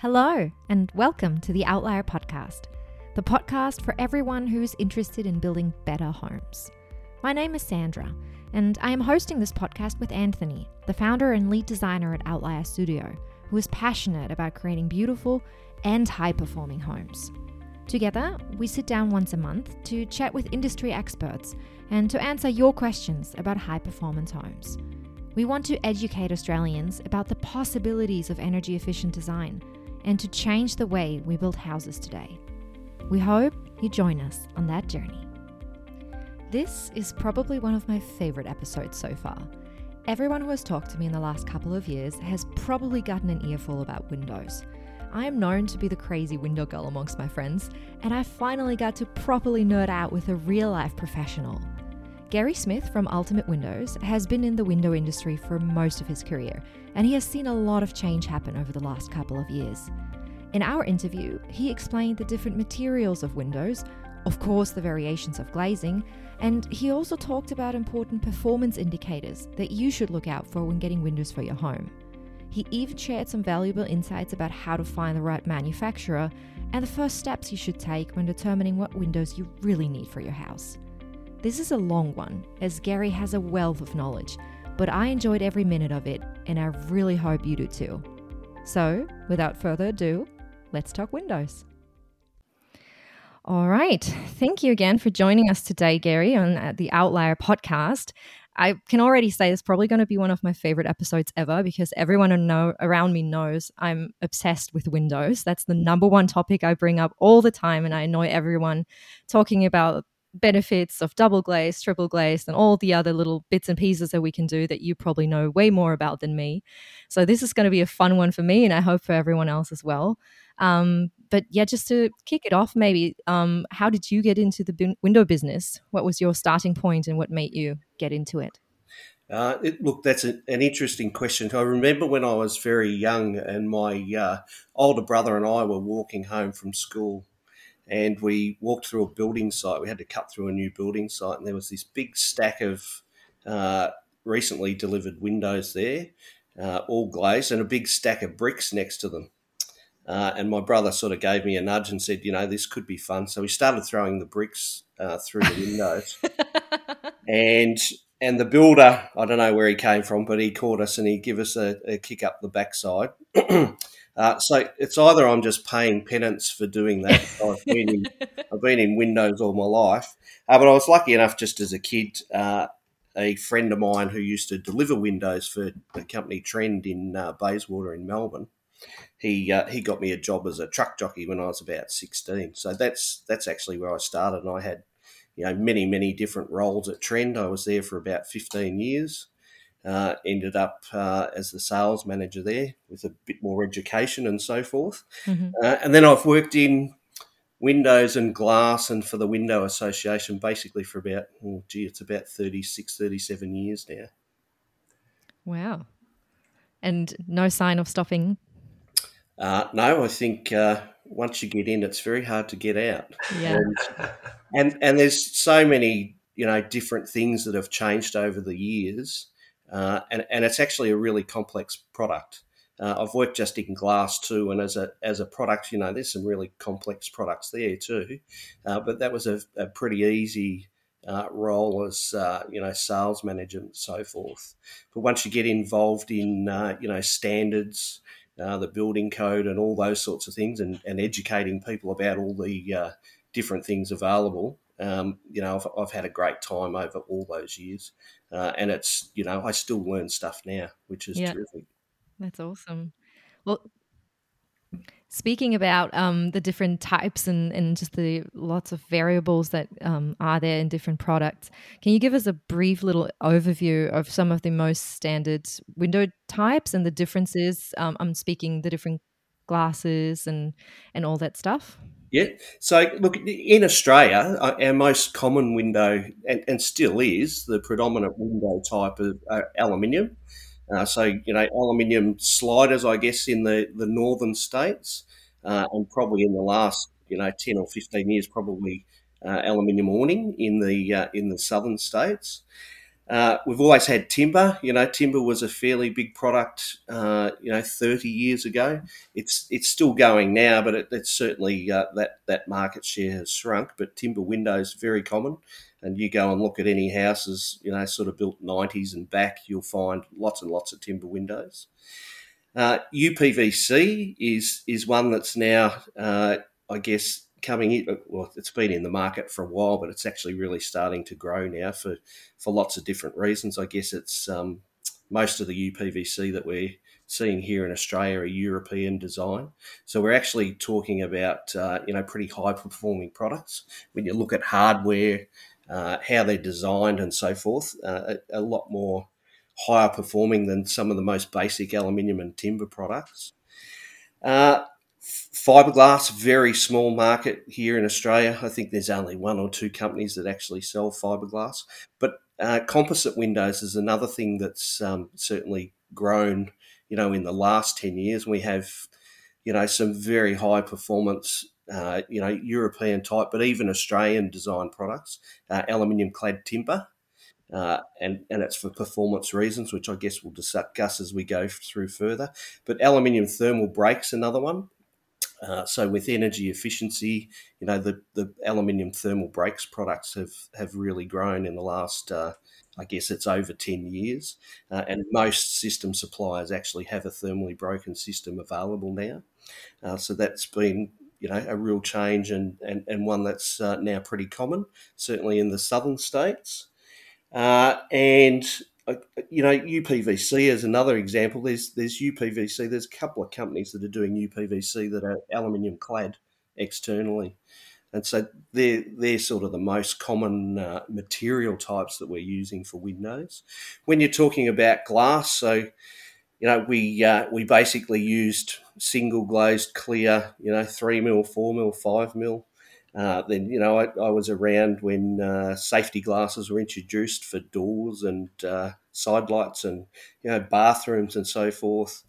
Hello, and welcome to the Outlier Podcast, the podcast for everyone who's interested in building better homes. My name is Sandra, and I am hosting this podcast with Anthony, the founder and lead designer at Outlier Studio, who is passionate about creating beautiful and high performing homes. Together, we sit down once a month to chat with industry experts and to answer your questions about high performance homes. We want to educate Australians about the possibilities of energy efficient design and to change the way we build houses today. We hope you join us on that journey. This is probably one of my favorite episodes so far. Everyone who has talked to me in the last couple of years has probably gotten an earful about windows. I am known to be the crazy window girl amongst my friends, and I finally got to properly nerd out with a real life professional. Gary Smith from Ultimate Windows has been in the window industry for most of his career, and he has seen a lot of change happen over the last couple of years. In our interview, he explained the different materials of windows, of course, the variations of glazing, and he also talked about important performance indicators that you should look out for when getting windows for your home. He even shared some valuable insights about how to find the right manufacturer and the first steps you should take when determining what windows you really need for your house. This is a long one, as Gary has a wealth of knowledge, but I enjoyed every minute of it, and I really hope you do too. So, without further ado, let's talk Windows. All right. Thank you again for joining us today, Gary, on uh, the Outlier podcast. I can already say it's probably going to be one of my favorite episodes ever because everyone know, around me knows I'm obsessed with Windows. That's the number one topic I bring up all the time, and I annoy everyone talking about benefits of double glazed, triple glazed, and all the other little bits and pieces that we can do that you probably know way more about than me. So this is going to be a fun one for me, and I hope for everyone else as well. Um, but yeah, just to kick it off, maybe, um, how did you get into the window business? What was your starting point, and what made you get into it? Uh, it, look, that's a, an interesting question. I remember when I was very young, and my uh, older brother and I were walking home from school and we walked through a building site. We had to cut through a new building site, and there was this big stack of uh, recently delivered windows there, uh, all glazed, and a big stack of bricks next to them. Uh, and my brother sort of gave me a nudge and said, you know, this could be fun. So we started throwing the bricks uh, through the windows, and and the builder, I don't know where he came from, but he caught us and he gave us a, a kick up the backside. Uh, so it's either I'm just paying penance for doing that. I've been in, I've been in Windows all my life, uh, but I was lucky enough just as a kid. Uh, a friend of mine who used to deliver windows for the company Trend in uh, Bayswater in Melbourne. He uh, he got me a job as a truck jockey when I was about sixteen. So that's that's actually where I started, and I had you know many many different roles at Trend. I was there for about fifteen years. Uh, ended up uh, as the sales manager there with a bit more education and so forth. Mm-hmm. Uh, and then I've worked in windows and glass and for the Window Association basically for about, oh, gee, it's about 36, 37 years now. Wow. And no sign of stopping? Uh, no, I think uh, once you get in, it's very hard to get out. Yeah. And, and, and there's so many, you know, different things that have changed over the years uh, and, and it's actually a really complex product. Uh, I've worked just in glass too, and as a as a product, you know, there's some really complex products there too. Uh, but that was a, a pretty easy uh, role as uh, you know sales manager and so forth. But once you get involved in uh, you know standards, the building code, and all those sorts of things, and, and educating people about all the different things available, um, you know, I've, I've, had a great time over all those years, uh, and it's you know I still learn stuff now, which is yeah. terrific. That's awesome. Well, speaking about um, the different types and, and just the lots of variables that um, are there in different products, can you give us a brief little overview of some of the most standard window types and the differences? Um, I'm speaking the different glasses and and all that stuff. Yeah. So, look, in Australia, uh, our most common window, and, and still is, the predominant window type of uh, aluminium. Uh, so, you know, aluminium sliders, I guess, in the, the northern states, uh, and probably in the last, you know, 10 or 15 years, probably uh, aluminium awning in the, uh, in the southern states. Uh, we've always had timber. You know, timber was a fairly big product. Uh, you know, thirty years ago. It's it's still going now, but it, it's certainly uh, that that market share has shrunk. But timber windows very common, and you go and look at any houses, you know, sort of built nineties and back, you'll find lots and lots of timber windows. UPVC uh, is is one that's now, uh, I guess, coming in. Well, it's been in the market for a while, but it's actually really starting to grow now for for lots of different reasons. I guess it's um, most of the UPVC that we're seeing here in Australia are European design. So we're actually talking about uh, you know pretty high performing products. When you look at hardware, uh, how they're designed, and so forth, uh, a, a, lot more higher performing than some of the most basic aluminium and timber products. Uh, Fiberglass, very small market here in Australia. I think there's only one or two companies that actually sell fiberglass. But uh, composite windows is another thing that's um, certainly grown, you know, in the last 10 years. We have, you know, some very high performance, uh, you know, European type, but even Australian design products, uh, aluminium clad timber. Uh, and and it's for performance reasons, which I guess we'll discuss as we go through further. But aluminium thermal breaks, another one. Uh, so with energy efficiency, you know the, the aluminium thermal breaks products have have really grown in the last, uh, I guess it's over ten years, uh, and most system suppliers actually have a thermally broken system available now. Uh, so that's been you know a real change and and, and one that's uh, now pretty common, certainly in the southern states. and you know, UPVC is another example. There's there's UPVC. There's a couple of companies that are doing UPVC that are aluminium clad externally, and so they're they're sort of the most common uh, material types that we're using for windows. When you're talking about glass, so you know we uh, we basically used single glazed clear, you know, three mil, four mil, five mil uh, then you know I, I was around when uh, safety glasses were introduced for doors and uh, side lights and you know bathrooms and so forth.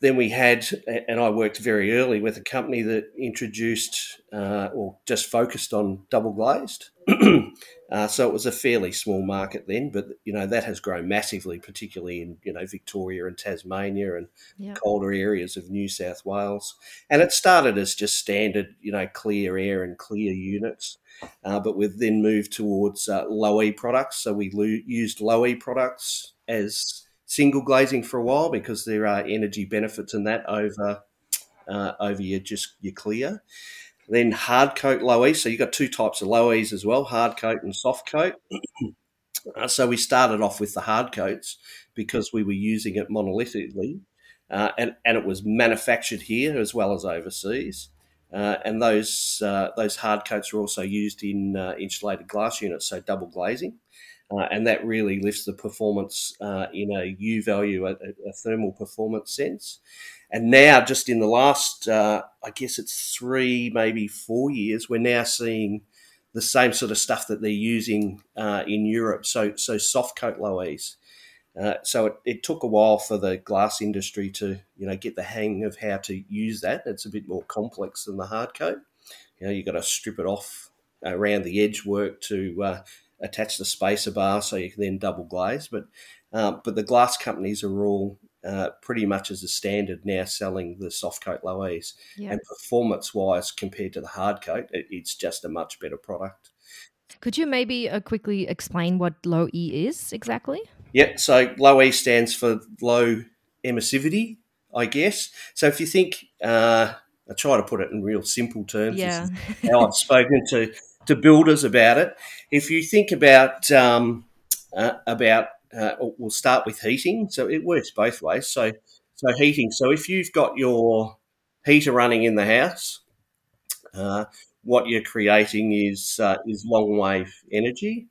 Then we had, and I worked very early with a company that introduced uh, or just focused on double glazed. Uh, so it was a fairly small market then, but you know that has grown massively, particularly in you know Victoria and Tasmania and yep. colder areas of New South Wales. And it started as just standard, you know, clear air and clear units, uh, but we've then moved towards uh, low E products. So we lo- used low E products as single glazing for a while because there are energy benefits in that over uh, over your just your clear. Then hard coat low So you've got two types of low as well, hard coat and soft coat. uh, so we started off with the hard coats because we were using it monolithically. Uh, and, and it was manufactured here as well as overseas. Uh, and those uh, those hard coats are also used in uh, insulated glass units, so double glazing. Uh, and that really lifts the performance uh, in a U value, a, a, thermal performance sense. And now, just in the last, uh, I guess it's three, maybe four years, we're now seeing the same sort of stuff that they're using uh, in Europe. So, so soft coat Low-E's. Uh, so it, it, took a while for the glass industry to, you know, get the hang of how to use that. It's a bit more complex than the hard coat. You know, you've got to strip it off around the edge work to uh, attach the spacer bar so you can then double glaze. But um, but the glass companies are all uh, pretty much as a standard now selling the soft coat Low-E's. Yep. And performance wise, compared to the hard coat, it, it's just a much better product. Could you maybe uh, quickly explain what low E is exactly? Yeah, so low E stands for low emissivity, I guess. So if you think, uh, I try to put it in real simple terms. Yeah. how I've spoken to to builders about it. If you think about um, uh, about uh, we'll start with heating. So it works both ways. So so heating. So if you've got your heater running in the house, uh, what you're creating is uh, is long wave energy.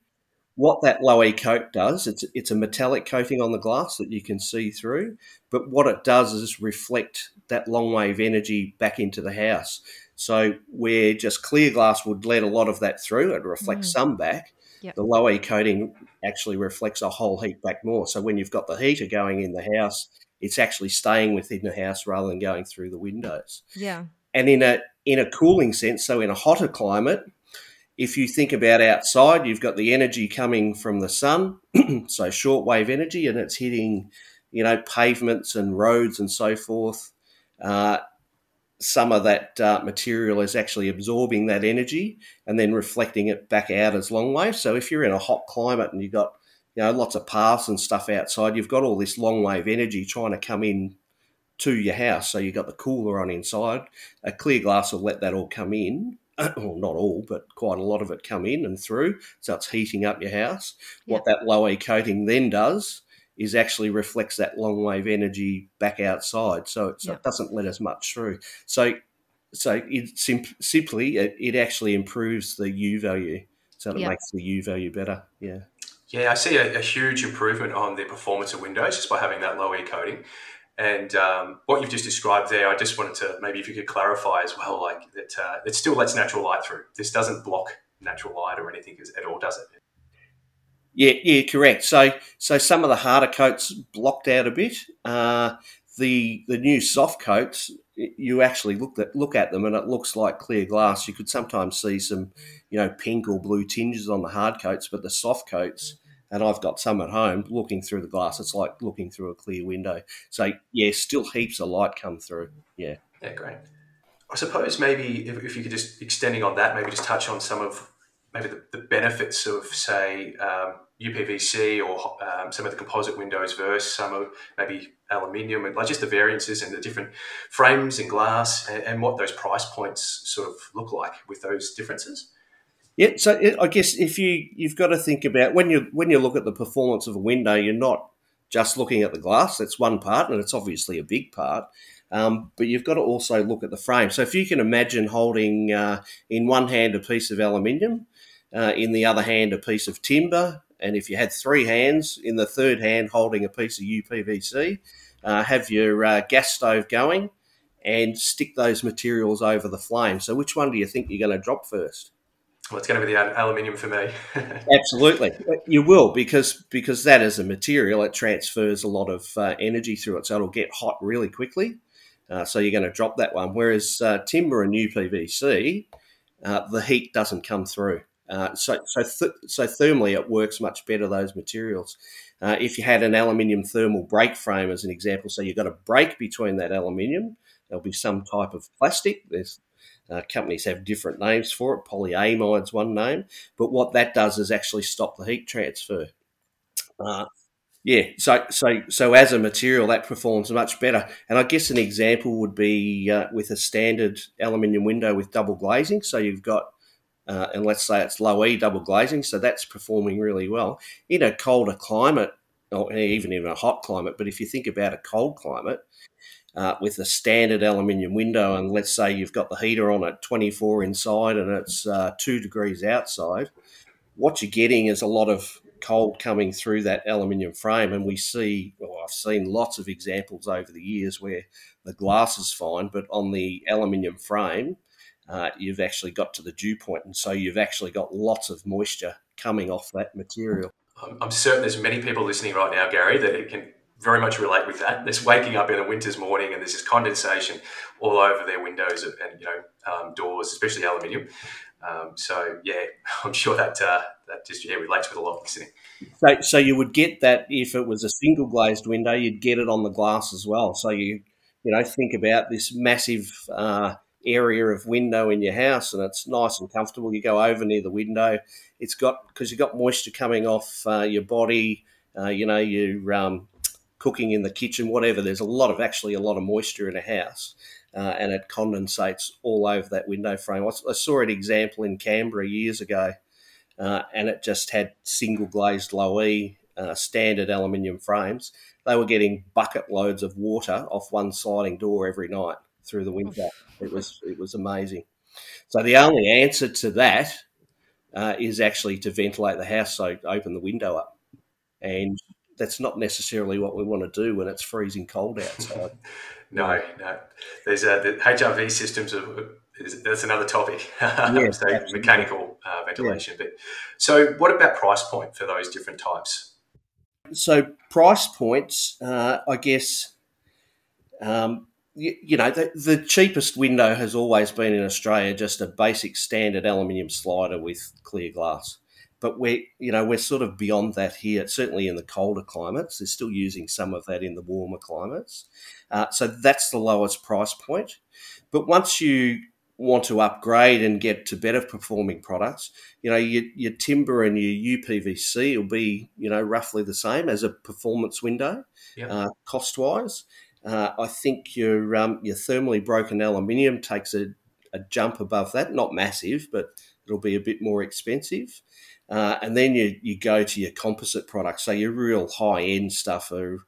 What that low E coat does, it's it's a metallic coating on the glass that you can see through. But what it does is reflect that long wave energy back into the house. So where just clear glass would let a lot of that through, it reflects mm. some back. Yep. The low E coating actually reflects a whole heap back more. So when you've got the heater going in the house, it's actually staying within the house rather than going through the windows. Yeah. And in a in a cooling sense, so in a hotter climate, if you think about outside, you've got the energy coming from the sun, so shortwave energy, and it's hitting, you know, pavements and roads and so forth. Uh, some of that uh, material is actually absorbing that energy and then reflecting it back out as long wave. So if you're in a hot climate and you've got you know lots of paths and stuff outside, you've got all this long wave energy trying to come in to your house. So you've got the cooler on inside. A clear glass will let that all come in. Well, not all, but quite a lot of it come in and through. So it's heating up your house. What that low E coating then does is actually reflects that long wave energy back outside, so, so it doesn't let as much through. So, so it sim- simply it, it, actually improves the U value, so it makes the U value better. Yeah. Yeah, I see a, a, huge improvement on the performance of Windows just by having that low E coating. And um, what you've just described there, I just wanted to maybe if you could clarify as well, like that uh, it still lets natural light through. This doesn't block natural light or anything at all, does it? Yeah, yeah, correct. So, so some of the harder coats blocked out a bit. Uh, the the new soft coats, you actually look at look at them, and it looks like clear glass. You could sometimes see some, you know, pink or blue tinges on the hard coats, but the soft coats, and I've got some at home. Looking through the glass, it's like looking through a clear window. So, yeah, still heaps of light come through. Yeah. Yeah, great. I suppose maybe if, if you could just extending on that, maybe just touch on some of maybe the, the benefits of say um, UPVC or um, some of the composite windows versus some of maybe aluminium and like just the variances and the different frames and glass and, and, what those price points sort of look like with those differences. Yeah, so it, I guess if you you've got to think about when you when you look at the performance of a window, you're not just looking at the glass. That's one part, and it's obviously a big part. Um, but you've got to also look at the frame. So if you can imagine holding uh, in one hand a piece of aluminium, uh, in the other hand a piece of timber, and if you had three hands, in the third hand holding a piece of UPVC, uh, have your uh, gas stove going and stick those materials over the flame. So, which one do you think you're going to drop first? Well, it's going to be the aluminium for me. Absolutely, you will because because that is a material it transfers a lot of uh, energy through it, so it'll get hot really quickly. Uh, so you're going to drop that one. Whereas uh, timber and UPVC, uh, the heat doesn't come through. Uh, so, so, th- so thermally, it works much better. Those materials. Uh, if you had an aluminium thermal break frame, as an example, so you've got a break between that aluminium, there'll be some type of plastic. There's uh, companies have different names for it. Polyamide's one name, but what that does is actually stop the heat transfer. Uh, yeah, so so so as a material, that performs much better. And I guess an example would be uh, with a standard aluminium window with double glazing. So you've got uh, and let's say it's low E double glazing, so that's performing really well in a colder climate, or even in a hot climate. But if you think about a cold climate uh, with a standard aluminium window, and let's say you've got the heater on at 24 inside and it's uh, two degrees outside, what you're getting is a lot of cold coming through that aluminium frame. And we see, well, I've seen lots of examples over the years where the glass is fine, but on the aluminium frame, uh, you've actually got to the dew point, and so you've actually got lots of moisture coming off that material. I'm certain there's many people listening right now, Gary, that it can very much relate with that. There's waking up in a winter's morning and there's this condensation all over their windows and you know um, doors, especially aluminium. Um, so yeah, I'm sure that uh, that just yeah relates with a lot of listening. So, so you would get that if it was a single glazed window, you'd get it on the glass as well. So you you know think about this massive uh, area of window in your house and it's nice and comfortable. You go over near the window. It's got because you've got moisture coming off uh, your body. Uh, you know, you're um, cooking in the kitchen, whatever. There's a lot of actually a lot of moisture in a house, uh, and it condensates all over that window frame. I, saw an example in Canberra years ago, uh, and it just had single glazed low E uh, standard aluminium frames. They were getting bucket loads of water off one sliding door every night through the winter. It was it was amazing. So the only answer to that uh, is actually to ventilate the house, so open the window up, and that's not necessarily what we want to do when it's freezing cold outside. no, no. There's a, the HRV systems are, that's another topic. Yes, so mechanical uh, ventilation. Yeah. But so, what about price point for those different types? So price points, uh, I guess. Um, you, you know, the, the cheapest window has always been in Australia just a basic standard aluminium slider with clear glass. But we're, you know, we're sort of beyond that here. Certainly in the colder climates, they're still using some of that in the warmer climates. Uh, so that's the lowest price point. But once you want to upgrade and get to better performing products, you know, your, your timber and your UPVC will be, you know, roughly the same as a performance window, yep. uh, cost wise. Uh, I think your um, your thermally broken aluminium takes a, a, jump above that, not massive, but it'll be a bit more expensive. Uh, and then you, you go to your composite products. So your real high end stuff are,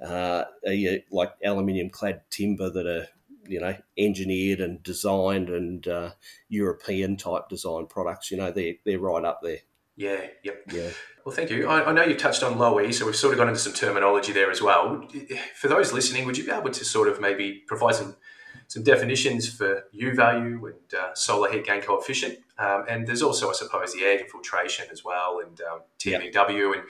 uh, are your, like aluminium clad timber that are you know engineered and designed and uh, European type design products. You know they're they're right up there. Yeah. Yep. Yeah. Well, thank you. I, I know you've touched on low E, so we've sort of gone into some terminology there as well. For those listening, would you be able to sort of maybe provide some some definitions for U value and uh, solar heat gain coefficient? Um, and there's also, I suppose, the air infiltration as well, and um, TVW, and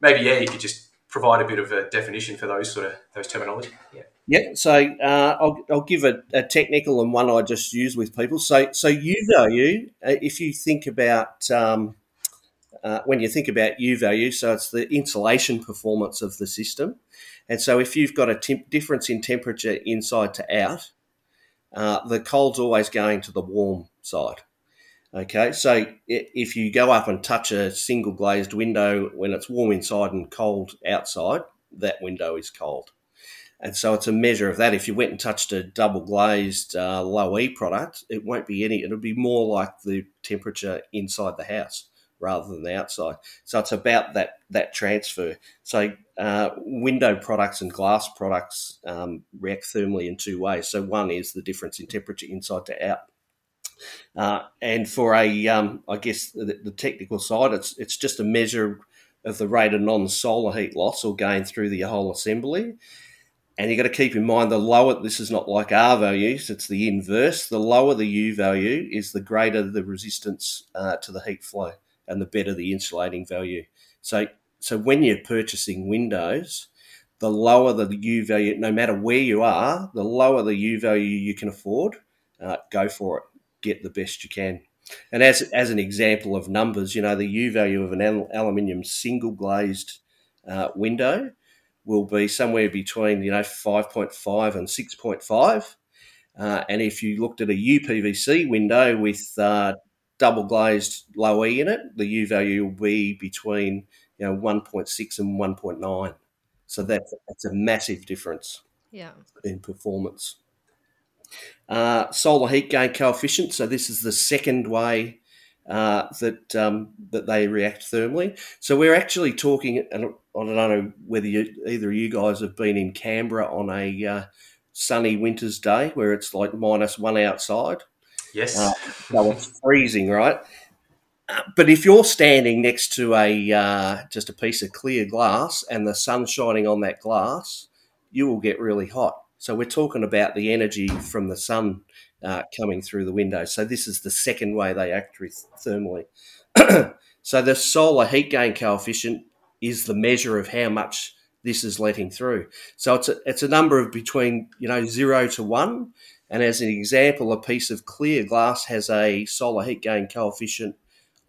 maybe yeah, you could just provide a bit of a definition for those sort of those terminology. Yeah. Yeah, so uh, I'll, I'll give a, a, technical and one I just use with people. So, so U value, uh, if you think about um, uh, when you think about U value, so it's the insulation performance of the system, and so if you've got a temp- difference in temperature inside to out, uh, the cold's always going to the warm side. Okay, so if you go up and touch a single glazed window when it's warm inside and cold outside, that window is cold. And so it's a measure of that. If you went and touched a double glazed uh, low E product, it won't be any, it'll be more like the temperature inside the house rather than the outside. So it's about that, that transfer. So uh, window products and glass products um, react thermally in two ways. So one is the difference in temperature inside to out. Uh, and for a, um, I guess the, the, technical side, it's it's just a measure of the rate of non-solar heat loss or gain through the whole assembly. And you've got to keep in mind the lower, this is not like R values, it's the inverse. The lower the U value is the greater the resistance uh, to the heat flow and the better the insulating value. So, so when you're purchasing windows, the lower the U value, no matter where you are, the lower the U value you can afford, uh, go for it. Get the best you can. And as, as an example of numbers, you know, the U value of an aluminium single glazed uh, window will be somewhere between you know 5.5 and 6.5. Uh, and if you looked at a UPVC window with uh, double glazed low E in it, the U value will be between you know 1.6 and 1.9. So that's that's a massive difference. Yeah. In performance. Uh, solar heat gain coefficient. So this is the second way uh, that um, that they react thermally. So we're actually talking, and I don't know whether you, either of you guys have been in Canberra on a uh, sunny winter's day where it's like minus one outside. Yes. Uh, it's freezing, right? But if you're standing next to a uh, just a piece of clear glass and the sun's shining on that glass, you will get really hot. So we're talking about the energy from the sun uh, coming through the window. So this is the second way they act thermally. so the solar heat gain coefficient is the measure of how much this is letting through. So it's a, it's a number of between you know zero to one. And as an example, a piece of clear glass has a solar heat gain coefficient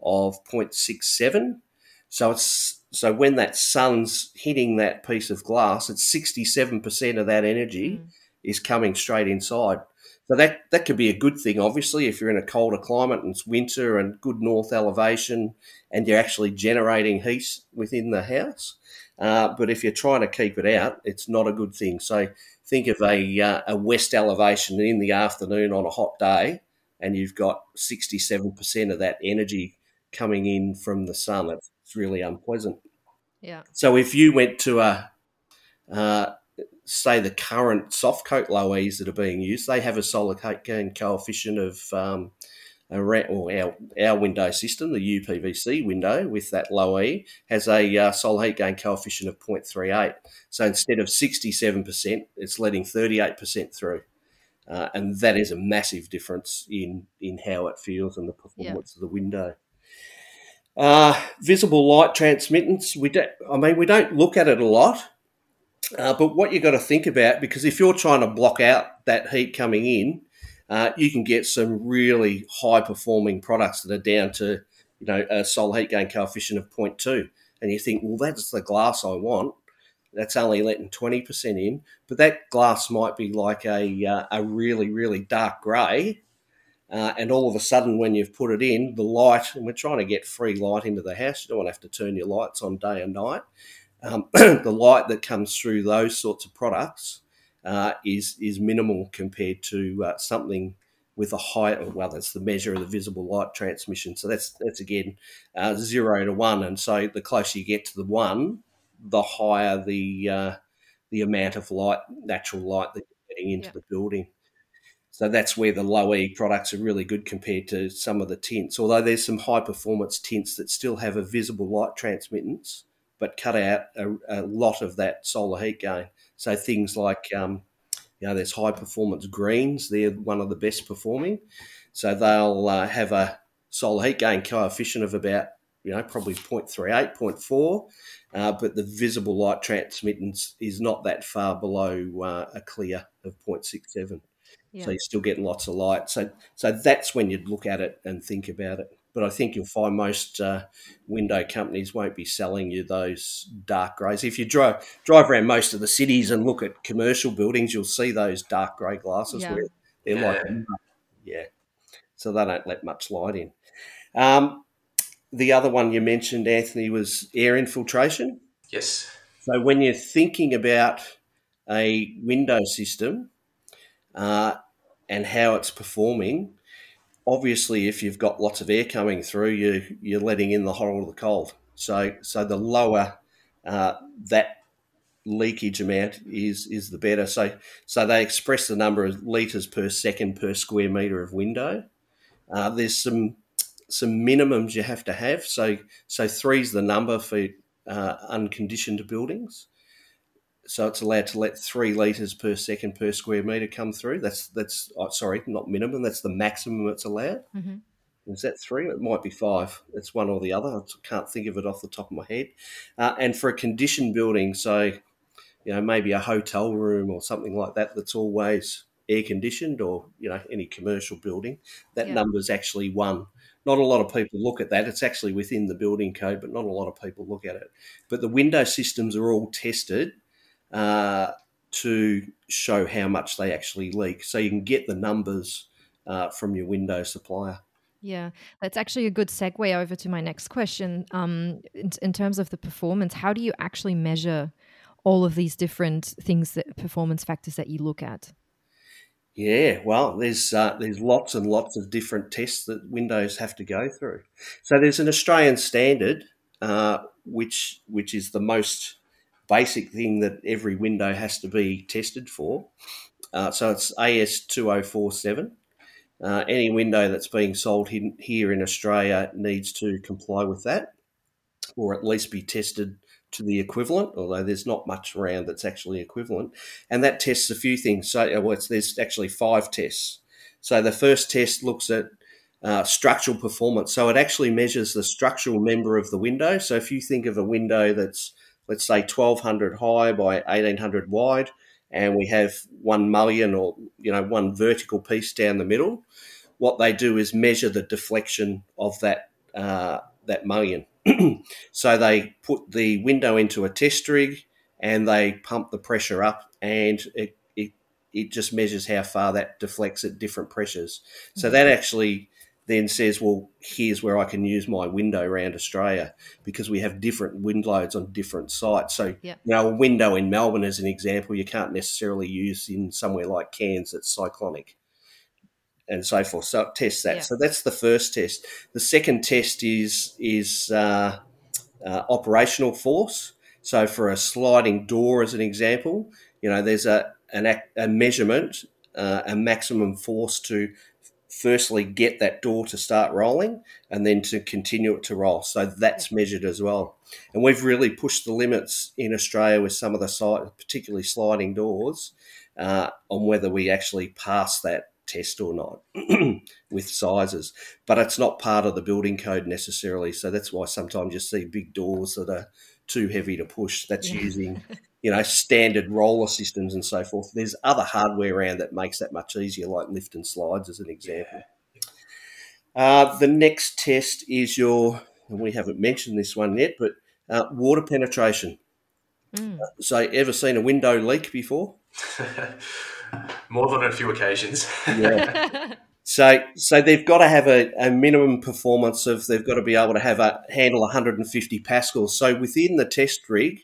of 0.67. So it's so when that sun's hitting that piece of glass, it's 67% of that energy mm. is coming straight inside. So that that could be a good thing, obviously, if you're in a colder climate and it's winter and good north elevation, and you're actually generating heat within the house. Uh, but if you're trying to keep it out, it's not a good thing. So think of a uh, a west elevation in the afternoon on a hot day, and you've got 67% of that energy coming in from the sun. It's, really unpleasant. Yeah. So if you went to a uh, say the current soft coat low E's that are being used, they have a solar gain coefficient of um, around, our, our window system, the UPVC window with that low E, has a uh, solar heat gain coefficient of 0.38. So instead of 67%, it's letting 38% through. Uh, and that is a massive difference in, in how it feels and the performance yeah. of the window. Uh, visible light transmittance, we don't, I mean, we don't look at it a lot Uh, but what you've got to think about, because if you're trying to block out that heat coming in, uh, you can get some really high performing products that are down to, you know, a solar heat gain coefficient of 0.2. And you think, well, that's the glass I want. That's only letting 20% in. But that glass might be like a, uh, a really, really dark grey. Uh, and all of a sudden, when you've put it in, the light, and we're trying to get free light into the house, you don't want to have to turn your lights on day and night. Um, the light that comes through those sorts of products uh, is is minimal compared to uh, something with a high. Well, that's the measure of the visible light transmission. So that's that's again uh, zero to one, and so the closer you get to the one, the higher the uh, the amount of light, natural light that you're getting into the building. So that's where the low E products are really good compared to some of the tints. Although there's some high performance tints that still have a visible light transmittance, but cut out a, a lot of that solar heat gain. So things like, um, you know, there's high performance greens. They're one of the best performing. So they'll uh, have a solar heat gain coefficient of about, you know, probably 0.38, 0.4. Uh, but the visible light transmittance is not that far below uh, a clear of 0.67. Yeah. So you're still getting lots of light. So, so that's when you'd look at it and think about it but I think you'll find most uh, window companies won't be selling you those dark greys. If you drive drive around most of the cities and look at commercial buildings, you'll see those dark grey glasses yeah. where they're yeah. like, yeah, so they don't let much light in. Um, the other one you mentioned, Anthony, was air infiltration. Yes. So when you're thinking about a window system uh, and how it's performing, obviously, if you've got lots of air coming through, you you're letting in the hot of the cold. So so the lower uh, that leakage amount is is the better. So so they express the number of liters per second per square meter of window. Uh, there's some some minimums you have to have. So so three's the number for uh, unconditioned buildings so it's allowed to let three liters per second per square meter come through. That's that's oh, sorry, not minimum. That's the maximum it's allowed. Mm-hmm. Is that three? It might be five. It's one or the other. I can't think of it off the top of my head. Uh, and for a conditioned building, so you know maybe a hotel room or something like that, that's always air conditioned, or you know any commercial building, that yeah. number is actually one. Not a lot of people look at that. It's actually within the building code, but not a lot of people look at it. But the window systems are all tested uh, to show how much they actually leak. So you can get the numbers uh, from your window supplier. Yeah, that's actually a good segue over to my next question. Um, in, in, terms of the performance, how do you actually measure all of these different things that performance factors that you look at? Yeah, well, there's uh, there's lots and lots of different tests that Windows have to go through. So there's an Australian standard, uh, which which is the most basic thing that every window has to be tested for. Uh, so it's AS2047. Uh, any window that's being sold in, here in Australia needs to comply with that, or at least be tested to the equivalent. Although there's not much around that's actually equivalent, and that tests a few things. So uh, well, there's actually five tests. So the first test looks at uh, structural performance. So it actually measures the structural member of the window. So if you think of a window that's let's say 1200 high by 1800 wide, and we have one mullion or you know one vertical piece down the middle. What they do is measure the deflection of that uh, that mullion. so they put the window into a test rig and they pump the pressure up, and it it, it just measures how far that deflects at different pressures. So mm-hmm. that actually then says, well, here's where I can use my window around Australia because we have different wind loads on different sites. So, yep. you know, a window in Melbourne, as an example, you can't necessarily use in somewhere like Cairns that's cyclonic and so forth. So test that. Yep. So that's the first test. The second test is is uh, uh, operational force. So for a sliding door, as an example, you know, there's a an, a measurement, uh, a maximum force to firstly get that door to start rolling and then to continue it to roll. So that's measured as well. And we've really pushed the limits in Australia with some of the site, particularly sliding doors, uh, on whether we actually pass that test or not with sizes. But it's not part of the building code necessarily. So that's why sometimes you see big doors that are too heavy to push. That's yeah. using you know standard roller systems and so forth. There's other hardware around that makes that much easier, like lift and slides as an example. Uh, the next test is your, and we haven't mentioned this one yet, but uh, water penetration. Mm. So, ever seen a window leak before? More than a few occasions. yeah. So, so they've got to have a, a, minimum performance of they've got to be able to have a handle 150 pascals. So within the test rig,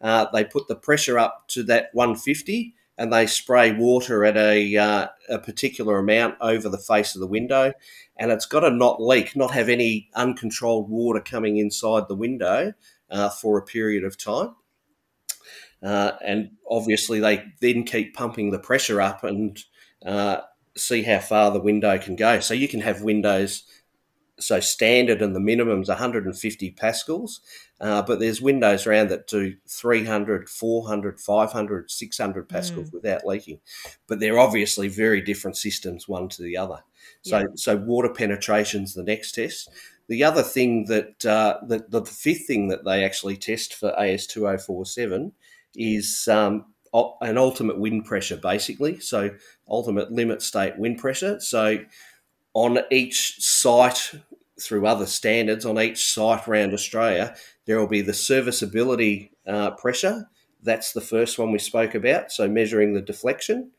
uh, they put the pressure up to that 150 and they spray water at a, uh, a particular amount over the face of the window. And it's got to not leak, not have any uncontrolled water coming inside the window uh, for a period of time. Uh, and obviously, they then keep pumping the pressure up and uh, see how far the window can go. So you can have windows. So standard and the minimum is 150 pascals, uh, but there's windows around that do 300, 400, 500, 600 pascals mm. without leaking. But they're obviously very different systems, one to the other. So, yeah. so water penetration's the next test. The other thing that, uh, the, the fifth thing that they actually test for AS2047 is um, an ultimate wind pressure, basically. So ultimate limit state wind pressure. So on each site, through other standards, on each site around Australia, there will be the serviceability uh, pressure. That's the first one we spoke about. So measuring the deflection.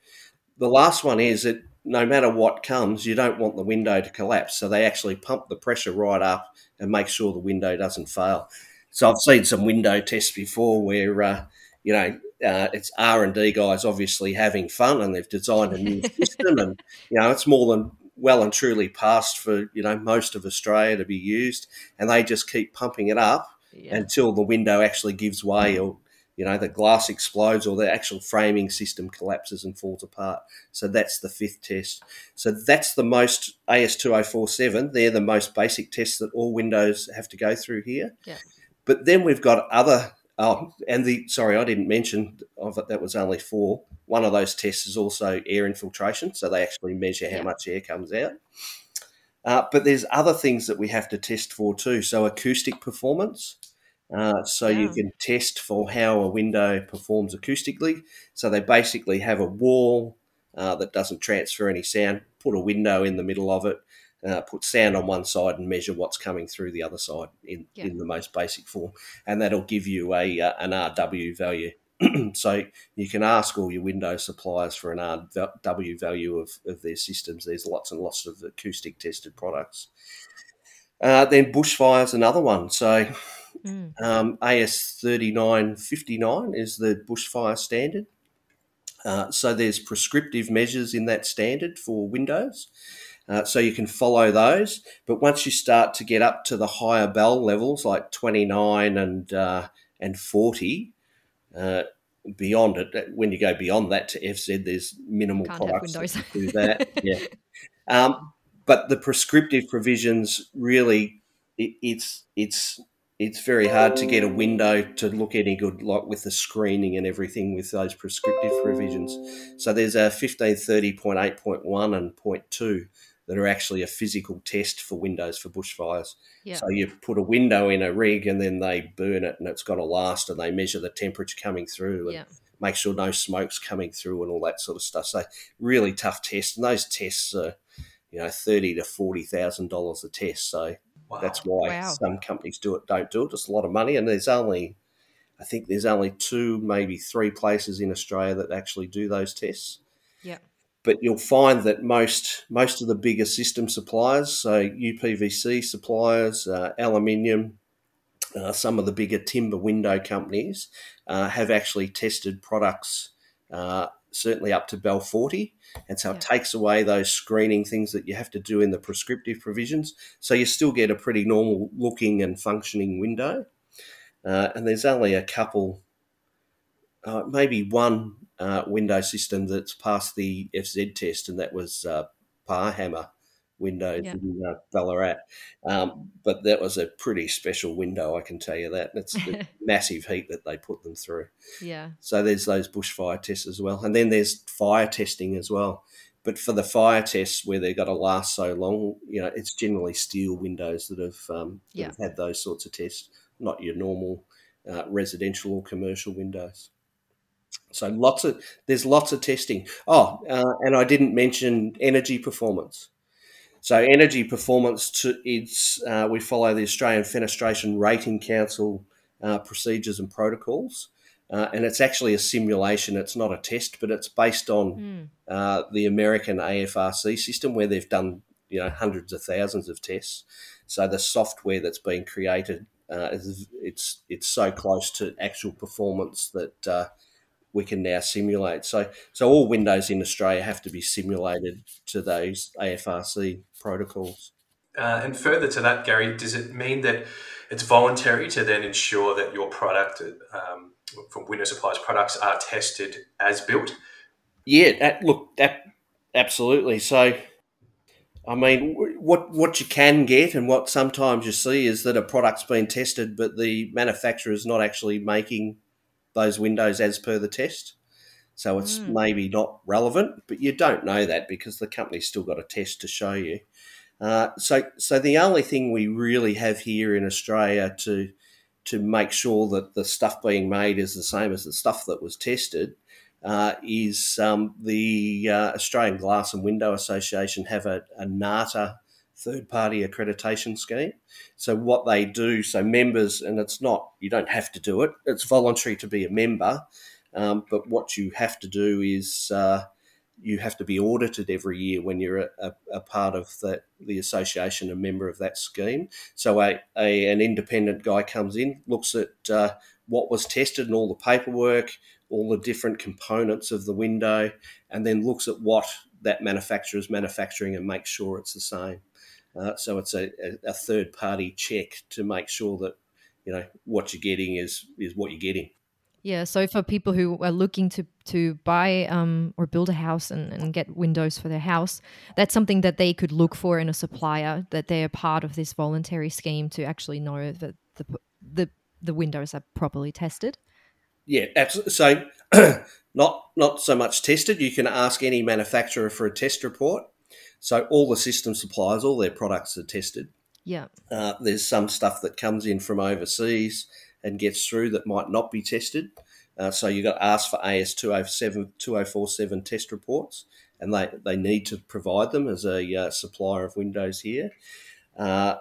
The last one is that no matter what comes, you don't want the window to collapse. So they actually pump the pressure right up and make sure the window doesn't fail. So I've seen some window tests before where, uh, you know, uh, it's R and D guys obviously having fun, and they've designed a new system, and you know it's more than well and truly passed for you know most of Australia to be used, and they just keep pumping it up yeah. until the window actually gives way, or you know the glass explodes, or the actual framing system collapses and falls apart. So that's the fifth test. So that's the most AS2047. They're the most basic tests that all windows have to go through here. Yeah. But then we've got other Oh, and the sorry, I didn't mention of it. That was only four. One of those tests is also air infiltration, so they actually measure how much air comes out. Uh, but there's other things that we have to test for too. So acoustic performance. Uh, so you can test for how a window performs acoustically. So they basically have a wall uh, that doesn't transfer any sound. Put a window in the middle of it uh, put sand on one side and measure what's coming through the other side in, yeah. in the most basic form, and that'll give you a uh, an RW value. so you can ask all your window suppliers for an RW value of, of their systems. There's lots and lots of acoustic tested products. Uh, then bushfire's another one. So mm. um, AS thirty nine fifty nine is the bushfire standard. Uh, so there's prescriptive measures in that standard for Windows. Uh, so you can follow those. But once you start to get up to the higher BAL levels, like 29 and uh, and 40, uh, beyond it, when you go beyond that to FZ, there's minimal Can't products that do that. yeah. Um, but the prescriptive provisions really, it, it's it's it's very hard to get a window to look any good, like with the screening and everything with those prescriptive provisions. So there's a 1530.8.1 and 0.2 that are actually a physical test for windows for bushfires. Yep. So you put a window in a rig and then they burn it and it's got to last and they measure the temperature coming through and yep. make sure no smoke's coming through and all that sort of stuff. So really tough test. And those tests are, you know, thirty to forty thousand dollars a test. So wow. that's why wow. some companies do it, don't do it. It's a lot of money and there's only I think there's only two, maybe three places in Australia that actually do those tests. Yeah but you'll find that most most of the bigger system suppliers, so UPVC suppliers, uh, aluminium, uh, some of the bigger timber window companies uh, have actually tested products uh, certainly up to BAL 40. And so yeah. it takes away those screening things that you have to do in the prescriptive provisions. So you still get a pretty normal looking and functioning window. Uh, and there's only a couple, uh, maybe one uh, window system that's passed the FZ test, and that was uh, Paarhammer window yeah. in uh, Ballarat. Um, but that was a pretty special window, I can tell you that. It's the massive heat that they put them through. Yeah. So there's those bushfire tests as well, and then there's fire testing as well. But for the fire tests where they've got to last so long, you know, it's generally steel windows that have, um, that yeah. have had those sorts of tests, not your normal uh, residential or commercial windows. So lots of there's lots of testing. Oh, uh, and I didn't mention energy performance. So energy performance, to, it's uh, we follow the Australian Fenestration Rating Council uh, procedures and protocols, uh, and it's actually a simulation. It's not a test, but it's based on mm. the American AFRC system where they've done you know hundreds of thousands of tests. So the software that's been created uh, is it's it's so close to actual performance that uh, we can now simulate. So, so all windows in Australia have to be simulated to those AFRC protocols. Uh, and further to that, Gary, does it mean that it's voluntary to then ensure that your product um, from Window Supplies products are tested as built? Yeah, that, look, that absolutely. So, I mean, what what you can get and what sometimes you see is that a product's been tested, but the manufacturer is not actually making those windows as per the test. So it's mm. maybe not relevant, but you don't know that because the company's still got a test to show you. Uh, so, so the only thing we really have here in Australia to to make sure that the stuff being made is the same as the stuff that was tested uh, is um, the uh, Australian Glass and Window Association have a, a NATA third party accreditation scheme. So what they do, so members, and it's not you don't have to do it; it's voluntary to be a member. Um, but what you have to do is uh, you have to be audited every year when you're a, a, a, part of the, the association, a member of that scheme. So a, a an independent guy comes in, looks at uh, what was tested and all the paperwork, all the different components of the window, and then looks at what that manufacturer is manufacturing and makes sure it's the same. Uh, so it's a, a, third party check to make sure that you know what you're getting is is what you're getting. Yeah, so for people who are looking to to buy um, or build a house and, and get windows for their house, that's something that they could look for in a supplier that they are part of this voluntary scheme to actually know that the the the windows are properly tested. Yeah, absolutely. So not not so much tested. You can ask any manufacturer for a test report, so all the system suppliers, all their products are tested. Yeah. Uh, there's some stuff that comes in from overseas and gets through that might not be tested. Uh, so you've got to ask for AS 207, 2047 test reports, and they, they need to provide them as a uh, supplier of Windows here. Uh,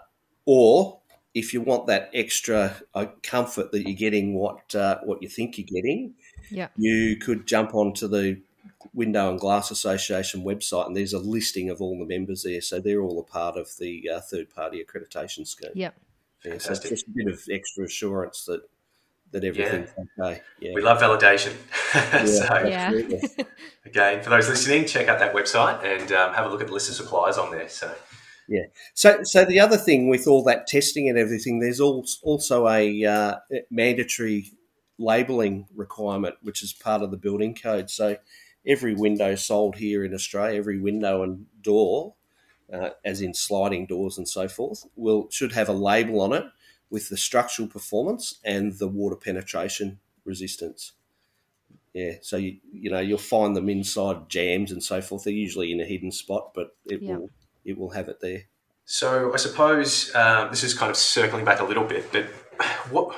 or if you want that extra uh, comfort that you're getting what uh, what you think you're getting, yeah. you could jump onto the Window and Glass Association website, and there's a listing of all the members there. So they're all a part of the uh, third party accreditation scheme. Yeah. yeah so it's just a bit of extra assurance that that everything's yeah. okay. Yeah. We love validation. so, yeah. again, for those listening, check out that website and um, have a look at the list of suppliers on there. So. Yeah. So, so the other thing with all that testing and everything, there's also a uh, mandatory labelling requirement, which is part of the building code. So, every window sold here in Australia, every window and door, uh, as in sliding doors and so forth, will should have a label on it with the structural performance and the water penetration resistance. Yeah, so you you know you'll find them inside jambs and so forth. They're usually in a hidden spot, but it yeah. will it will have it there. So I suppose um, this is kind of circling back a little bit, but what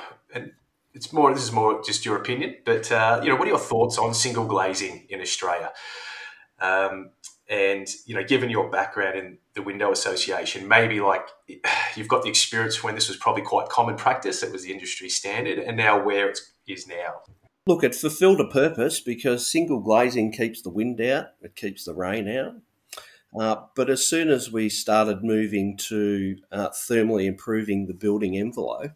it's more. This is more just your opinion, but uh, you know, what are your thoughts on single glazing in Australia? Um, and you know, given your background in the Window Association, maybe like you've got the experience when this was probably quite common practice. It was the industry standard, and now where it is now. Look, it fulfilled a purpose because single glazing keeps the wind out, it keeps the rain out. Uh, but as soon as we started moving to uh, thermally improving the building envelope,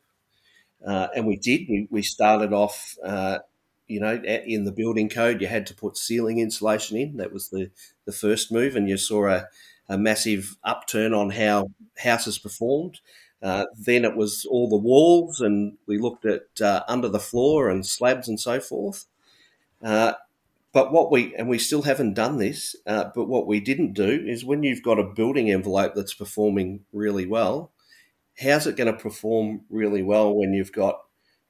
uh, and we did. We, we started off, uh, you know, in the building code, you had to put ceiling insulation in. That was the, the first move, and you saw a, a massive upturn on how houses performed. Uh, then it was all the walls, and we looked at uh, under the floor and slabs and so forth. Uh, but what we and we still haven't done this. Uh, but what we didn't do is when you've got a building envelope that's performing really well, how's it going to perform really well when you've got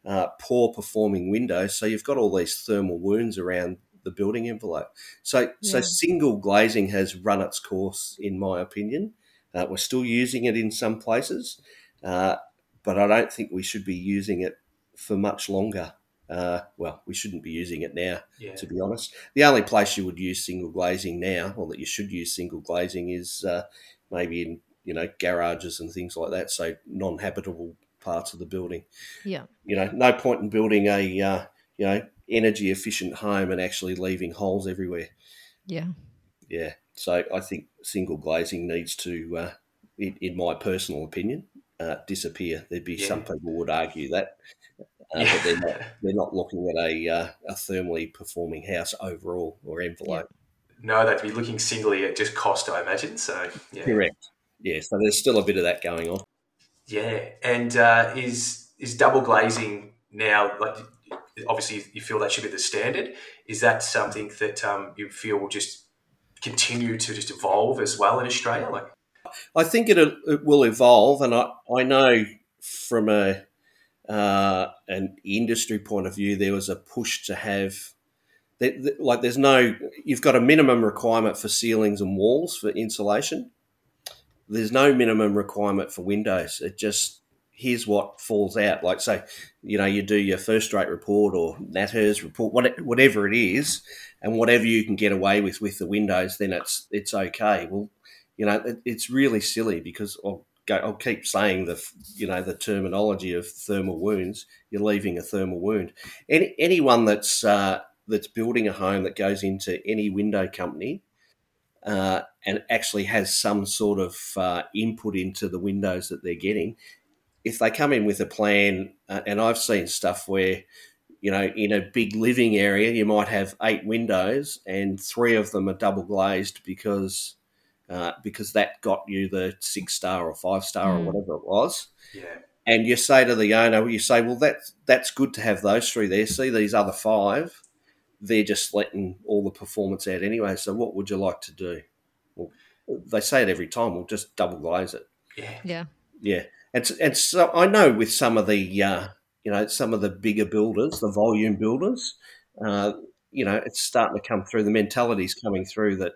uh, poor performing windows? So you've got all these thermal wounds around the building envelope. So, yeah. so single glazing has run its course, in my opinion. Uh, we're still using it in some places, uh, but I don't think we should be using it for much longer. Uh, well, we shouldn't be using it now, Yeah. to be honest. The only place you would use single glazing now, or that you should use single glazing, is uh, maybe in you know garages and things like that, so non-habitable parts of the building. Yeah. You know, no point in building a uh, you know energy efficient home and actually leaving holes everywhere. Yeah. Yeah, so I think single glazing needs to, uh, in, in my personal opinion, uh, disappear. There'd be Yeah. some people would argue that, uh, Yeah. but they're not. They're not looking at a uh, a thermally performing house overall or envelope. No, they'd be looking singly at just cost, I imagine. So yeah, Correct. Yeah, so there's still a bit of that going on. yeah. And uh, is is double glazing now like? Obviously, you feel that should be the standard. Is that something that um, you feel will just continue to just evolve as well in Australia? Like, I think it, it will evolve, and I, I know from a uh, an industry point of view, there was a push to have like there's no you've got a minimum requirement for ceilings and walls for insulation. There's no minimum requirement for windows. It just here's what falls out. Like say, you know, you do your FirstRate report or NatHERS report, what- whatever it is, and whatever you can get away with with the windows, then it's it's okay. Well, you know, it, it's really silly because I'll go, I'll keep saying the, you know, the terminology of thermal wounds. You're leaving a thermal wound. Any anyone that's uh, that's building a home that goes into any window company uh, and actually has some sort of uh, input into the windows that they're getting, if they come in with a plan, uh, and I've seen stuff where you know, in a big living area, you might have eight windows, and three of them are double glazed because uh, because that got you the six star or five star Mm. or whatever it was. yeah, And you say to the owner, you say, well, that's that's good to have those three there. See these other five, they're just letting all the performance out anyway. So what would you like to do? Well, they say it every time. We'll just double glaze it. yeah, Yeah. Yeah, and and so I know with some of the uh, you know some of the bigger builders, the volume builders, uh, you know, it's starting to come through. The mentality's coming through that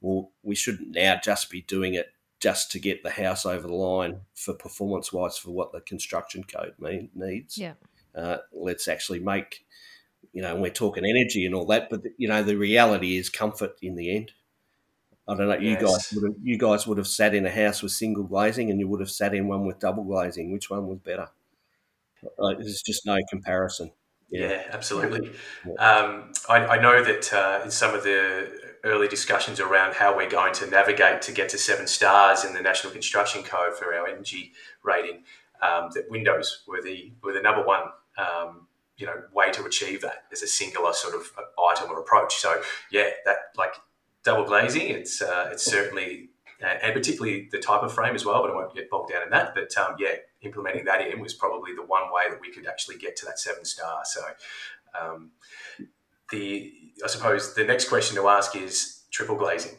well, we shouldn't now just be doing it just to get the house over the line for performance wise for what the construction code mean, needs. Yeah. Uh, let's actually make you know, and we're talking energy and all that, but you know, the reality is comfort in the end. I don't know. You Yes. guys would have, you guys would have sat in a house with single glazing, and you would have sat in one with double glazing. Which one was better? Uh, there's just no comparison. Yeah, absolutely. Yeah. Um, I, I know that uh, in some of the early discussions around how we're going to navigate to get to seven stars in the National Construction Code for our energy rating, um, that windows were the were the number one um, you know way to achieve that as a singular sort of item or approach. So yeah, that like double glazing, it's uh, it's certainly and particularly the type of frame as well. But I won't get bogged down in that. But um, yeah, implementing that in was probably the one way that we could actually get to that seven star. So um, the I suppose the next question to ask is triple glazing.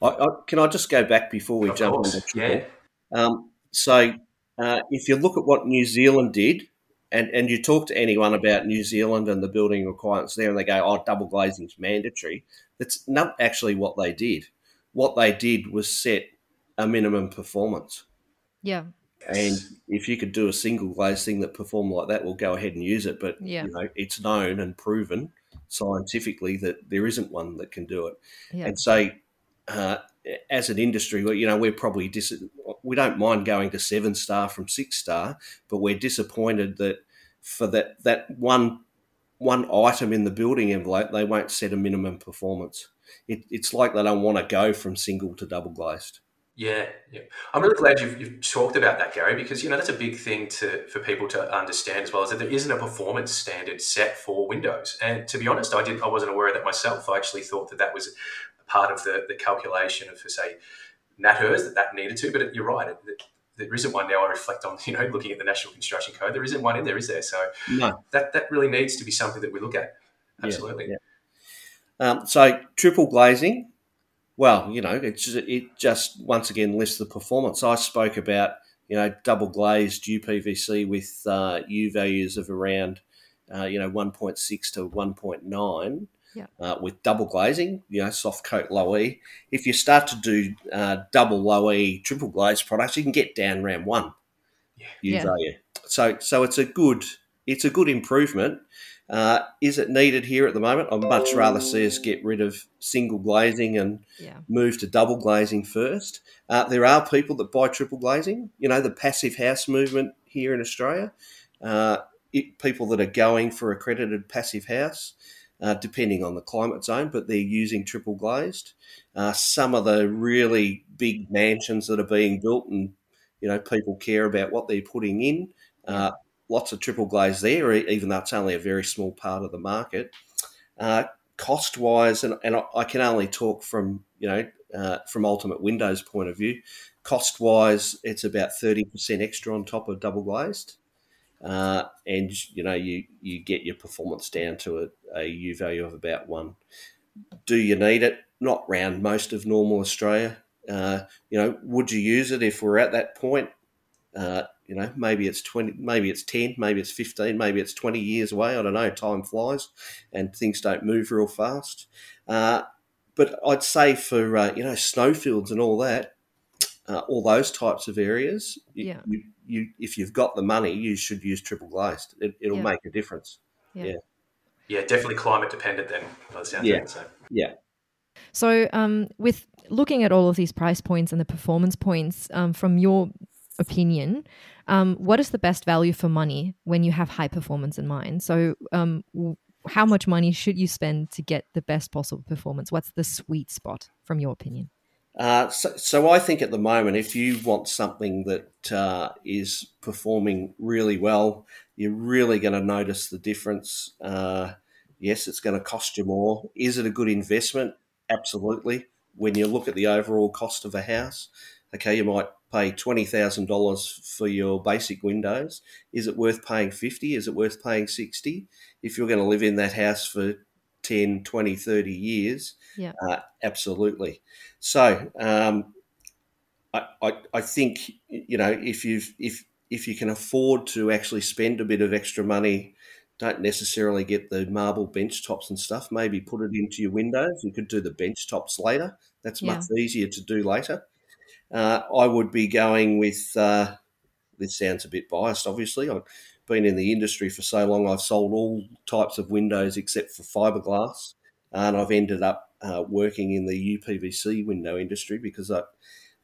I, I, can I just go back before we Of jump course, into triple? yeah, Um, so, uh, if you look at what New Zealand did, and, and you talk to anyone about New Zealand and the building requirements there, and they go, "Oh, double glazing is mandatory." That's not actually what they did. What they did was set a minimum performance, Yeah. and if you could do a single glaze thing that performed like that, we'll go ahead and use it. But Yeah. you know, it's known and proven scientifically that there isn't one that can do it. Yeah. And so, uh, as an industry, you know, we're probably dis- we don't mind going to seven star from six star, but we're disappointed that for that that one one item in the building envelope, they won't set a minimum performance. It, it's like they don't want to go from single to double glazed. Yeah, yeah. I'm really glad you've, you've talked about that, Gary, because you know that's a big thing to for people to understand as well. Is that there isn't a performance standard set for Windows, and to be honest, I did I wasn't aware of that myself. I actually thought that that was part of the, the calculation of, for say, NatHERS that that needed to. But you're right, it, there isn't one now. I reflect on you know looking at the National Construction Code, there isn't one in there, is there? So No, that that really needs to be something that we look at. Yeah, Absolutely. yeah. Um, so triple glazing, well, you know, it's it just once again lifts the performance. I spoke about you know double glazed UPVC with uh, U values of around uh, you know 1.6 to 1.9. Yeah. Uh, with double glazing, you know, soft coat low E. If you start to do uh, double low E, triple glazed products, you can get down around one Yeah. U Yeah. value. So, so it's a good it's a good improvement. Uh, is it needed here at the moment? I'd much rather see us get rid of single glazing and Yeah. move to double glazing first. Uh, there are people that buy triple glazing. You know, the passive house movement here in Australia. Uh, it, people that are going for accredited passive house, uh, depending on the climate zone, but they're using triple glazed. Uh, some of the really big mansions that are being built, and you know, people care about what they're putting in. Uh, lots of triple glaze there, even though it's only a very small part of the market. Uh, cost wise, and, and I- I can only talk from you know uh, from Ultimate Windows point of view. Cost wise, it's about thirty percent extra on top of double glazed, uh, and you know you you get your performance down to a, a U value of about one. Do you need it? Not round most of normal Australia. Uh, you know, would you use it if we're at that point? Uh, you know, maybe it's twenty, maybe it's ten, maybe it's fifteen, maybe it's twenty years away. I don't know. Time flies, and things don't move real fast. Uh, but I'd say for uh, you know snowfields and all that, uh, all those types of areas, Yeah. you, you if you've got the money, you should use triple glazed. It, it'll Yeah. make a difference. Yeah, Yeah, definitely climate dependent then, by the Yeah. of it. So. So, um, with looking at all of these price points and the performance points, um, from your opinion, um, what is the best value for money when you have high performance in mind? So, um, w- how much money should you spend to get the best possible performance? What's the sweet spot from your opinion? Uh, so, so I think at the moment, if you want something that uh, is performing really well, you're really going to notice the difference. Uh, yes, it's going to cost you more. Is it a good investment? Absolutely. When you look at the overall cost of a house, okay, you might pay twenty thousand dollars for your basic windows. Is it worth paying fifty? Is it worth paying sixty? If you're going to live in that house for 10, 20, 30 years, Yeah. uh, absolutely. So um, I, I, I think you know if you've, if if you can afford to actually spend a bit of extra money, don't necessarily get the marble bench tops and stuff. Maybe put it into your windows. You could do the bench tops later. That's Yeah. much easier to do later. Uh, I would be going with. Uh, this sounds a bit biased, obviously. I've been in the industry for so long. I've sold all types of windows except for fiberglass, and I've ended up uh, working in the UPVC window industry because I,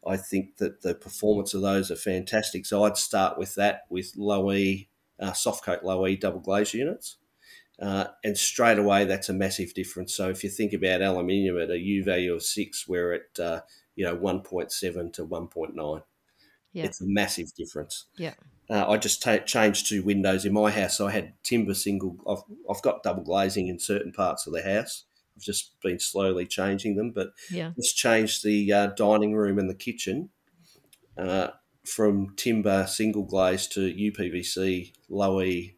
I think that the performance of those are fantastic. So I'd start with that with low E, uh, soft coat low E double glaze units. Uh, and straight away, that's a massive difference. So if you think about aluminium at a U value of six, we're at uh, you know 1.7 to 1.9. Yeah. It's a massive difference. Yeah. Uh, I just ta changed two windows in my house. So I had timber single. I've, I've got double glazing in certain parts of the house. I've just been slowly changing them, but Yeah. just changed the uh, dining room and the kitchen uh, from timber single glaze to UPVC low E,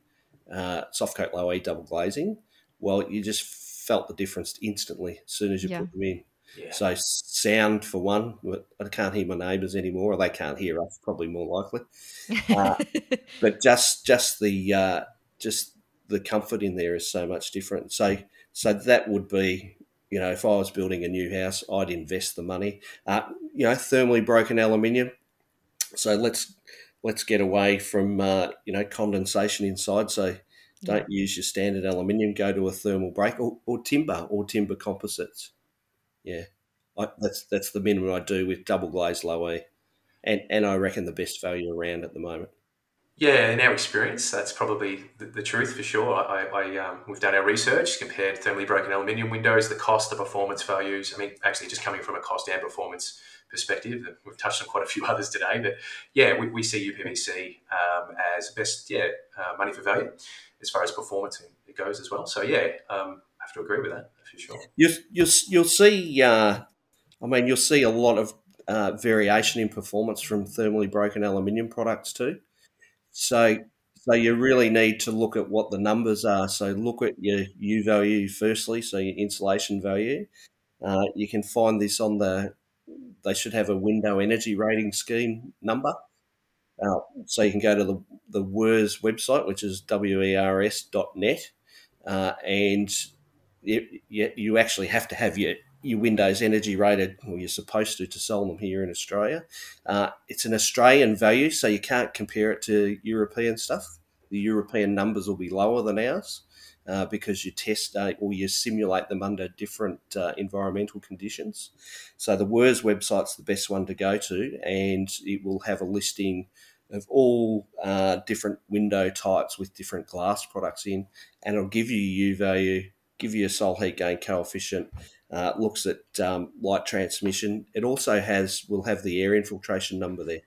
uh, soft coat low E double glazing. Well, you just felt the difference instantly as soon as you Yeah. put them in. Yeah. So sound for one, I can't hear my neighbours anymore, or they can't hear us. Probably more likely Uh, but just just the uh, just the comfort in there is so much different. So so that would be you know if I was building a new house, I'd invest the money. Uh, you know, thermally broken aluminium. So let's let's get away from uh, you know condensation inside. So don't use your standard aluminium. Go to a thermal break or, or timber or timber composites. Yeah, I, that's that's the minimum I do with double glazed low E, and and I reckon the best value around at the moment. Yeah, in our experience, that's probably the, the truth for sure. I, I um, we've done our research, compared thermally broken aluminium windows, the cost, the performance values. I mean, actually, just coming from a cost and performance perspective, we've touched on quite a few others today. But yeah, we, we see UPVC um, as best, yeah, uh, money for value as far as performance it goes as well. So yeah, um, have to agree with that for sure. You you you'll see. Uh, I mean, you'll see a lot of uh, variation in performance from thermally broken aluminium products too. So so you really need to look at what the numbers are. So look at your U value firstly, so your insulation value. Uh, you can find this on the. They should have a window energy rating scheme number. Uh, so you can go to the the WERS website, which is wers.net, uh, and you, you, you actually have to have your, your Windows energy rated, or you're supposed to, to sell them here in Australia. Uh, it's an Australian value, so you can't compare it to European stuff. the European numbers will be lower than ours. Uh, because you test uh, or you simulate them under different uh, environmental conditions. So the WERS website's the best one to go to, and it will have a listing of all uh, different window types with different glass products in, and it'll give you U value, give you a solar heat gain coefficient. Uh, looks at um, light transmission. It also has will have the air infiltration number there.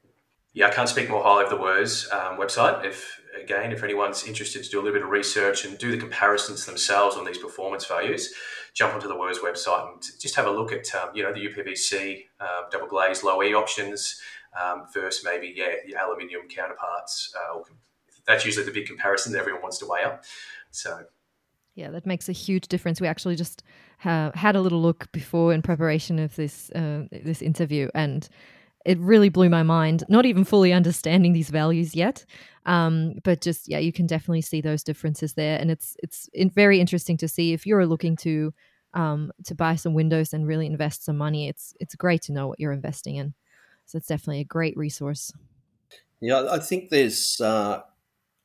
Yeah, I can't speak more highly of the WERS um, website. If again, if anyone's interested to do a little bit of research and do the comparisons themselves on these performance values, jump onto the WERS website and just have a look at um, you know the UPVC uh, double glaze low E options um, versus maybe yeah the aluminium counterparts. Uh, that's usually the big comparison that everyone wants to weigh up. So. Yeah, that makes a huge difference. We actually just uh, had a little look before in preparation of this uh, this interview, and it really blew my mind. Not even fully understanding these values yet, um, but just yeah, you can definitely see those differences there, and it's it's very interesting to see if you're looking to um, to buy some windows and really invest some money. It's it's great to know what you're investing in. So it's definitely a great resource. Yeah, I think there's uh,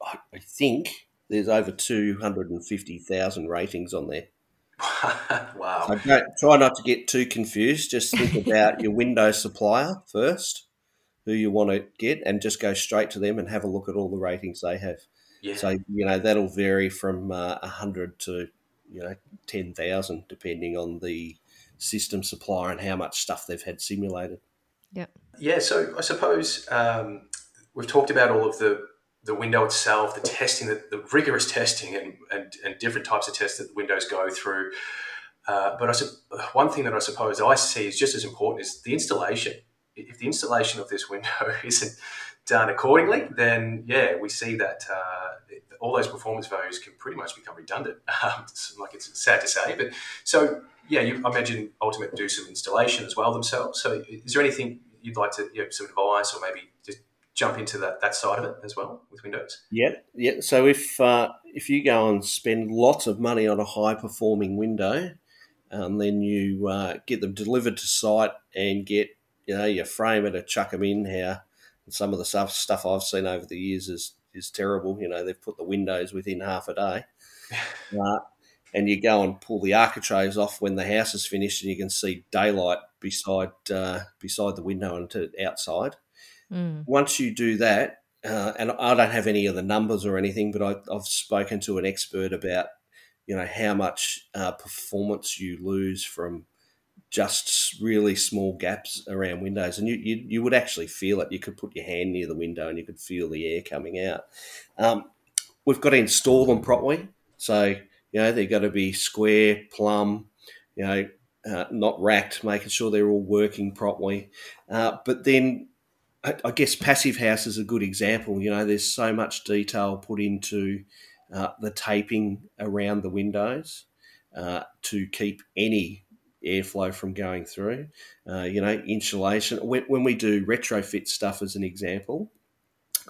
I think there's over two hundred and fifty thousand ratings on there. wow. So don't, try not to get too confused. Just think about your window supplier first, who you want to get, and just go straight to them and have a look at all the ratings they have. Yeah. So, you know, that'll vary from uh, 100 to, you know, 10,000, depending on the system supplier and how much stuff they've had simulated. Yeah. Yeah. So I suppose um, we've talked about all of the the window itself, the testing, the, the rigorous testing, and, and, and different types of tests that the windows go through. Uh, but I, one thing that I suppose I see is just as important is the installation. If the installation of this window isn't done accordingly, then yeah, we see that uh, all those performance values can pretty much become redundant. Um, like it's sad to say, but so yeah, you, I imagine Ultimate do some installation as well themselves. So is there anything you'd like to, you know, some advice or maybe jump into that, that side of it as well with Windows? Yeah, yeah. So if uh, if you go and spend lots of money on a high performing window, and um, then you uh, get them delivered to site and get you know you frame it and chuck them in here. and some of the stuff stuff I've seen over the years is is terrible. You know they've put the windows within half a day. uh, and you go and pull the architraves off when the house is finished, and you can see daylight beside uh, beside the window and to outside. Mm. Once you do that, uh, and I don't have any of the numbers or anything, but I, have spoken to an expert about you know how much uh, performance you lose from just really small gaps around windows, and you, you, you would actually feel it. You could put your hand near the window and you could feel the air coming out. Um, we've got to install them properly, so you know they've got to be square, plumb, you know, uh, not racked, making sure they're all working properly. Uh, but then I guess Passive House is a good example. You know, there's so much detail put into uh, the taping around the windows uh, to keep any airflow from going through. Uh, you know, insulation. When, when, we do retrofit stuff, as an example,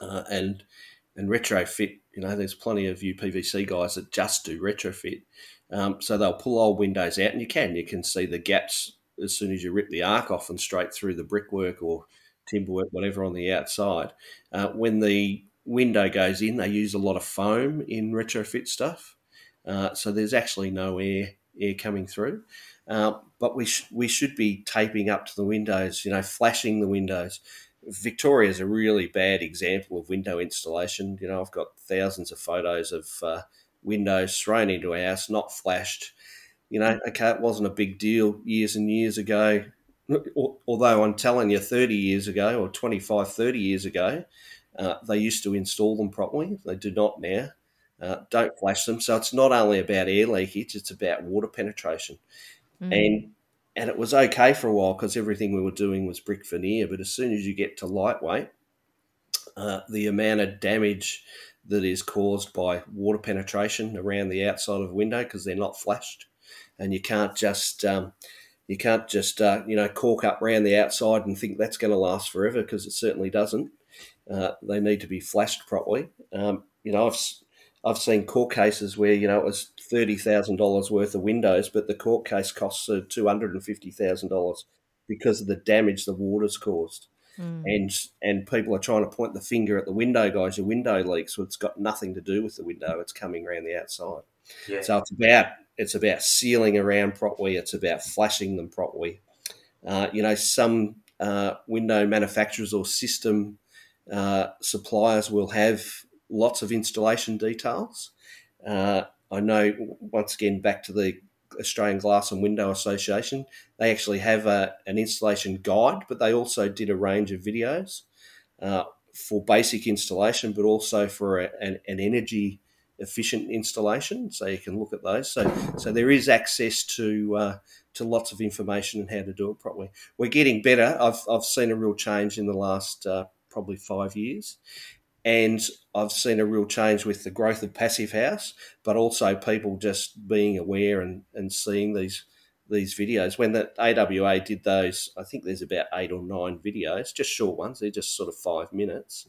uh, and and retrofit, you know, there's plenty of UPVC guys that just do retrofit. Um, so they'll pull old windows out, and you can you can see the gaps as soon as you rip the arc off and straight through the brickwork or timberwork, whatever on the outside. Uh, when the window goes in, they use a lot of foam in retrofit stuff, uh, so there's actually no air air coming through. Uh, but we sh- we should be taping up to the windows, you know, flashing the windows. Victoria is a really bad example of window installation. You know, I've got thousands of photos of uh, windows thrown into a house, not flashed. You know, okay, it wasn't a big deal years and years ago although I'm telling you 30 years ago or 25, 30 years ago, uh, they used to install them properly. They do not now. Uh, don't flash them. So it's not only about air leakage; it's about water penetration. Mm. And and it was okay for a while because everything we were doing was brick veneer. But as soon as you get to lightweight, uh, the amount of damage that is caused by water penetration around the outside of a window because they're not flashed, and you can't just um, you can't just uh, you know caulk up around the outside and think that's going to last forever because it certainly doesn't. Uh, they need to be flashed properly. Um, you know, I've I've seen court cases where you know it was thirty thousand dollars worth of windows, but the court case costs uh, two hundred and fifty thousand dollars because of the damage the water's caused. Mm. And and people are trying to point the finger at the window guys. Your window leaks. Well, it's got nothing to do with the window. It's coming around the outside. Yeah. So it's about it's about sealing around properly. It's about flashing them properly. Uh, you know, some uh, window manufacturers or system uh, suppliers will have lots of installation details. Uh, I know, once again, back to the Australian Glass and Window Association, they actually have a, an installation guide, but they also did a range of videos uh, for basic installation, but also for a, an, an, energy efficient installation. So you can look at those. So, so there is access to uh, to lots of information and how to do it properly. We're getting better. I've, I've seen a real change in the last uh, probably five years. And I've seen a real change with the growth of Passive House, but also people just being aware and, and seeing these these videos. When the AWA did those, I think there's about eight or nine videos, just short ones. They're just sort of five minutes.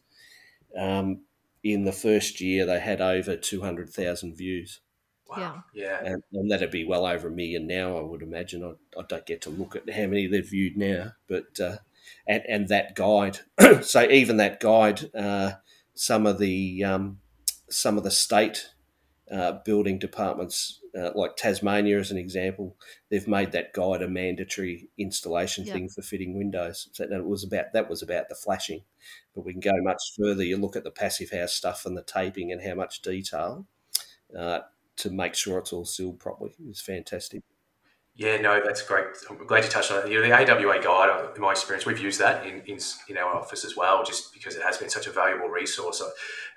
Um, in the first year, they had over 200,000 views. Wow. Yeah. And, and, that'd be well over a million now, I would imagine. I, I don't get to look at how many they've viewed now, but uh, and, and that guide. so even that guide, uh, some of the um, some of the state uh, building departments, uh, like Tasmania as an example, they've made that guide a mandatory installation thing for fitting windows. So it was about that was about the flashing, but we can go much further. You look at the passive house stuff and the taping and how much detail. Uh, to make sure it's all sealed properly is fantastic. Yeah, no, that's great. I'm glad you touched on it. You know, the AWA guide, uh, in my experience, we've used that in, in, in our office as well, just because it has been such a valuable resource.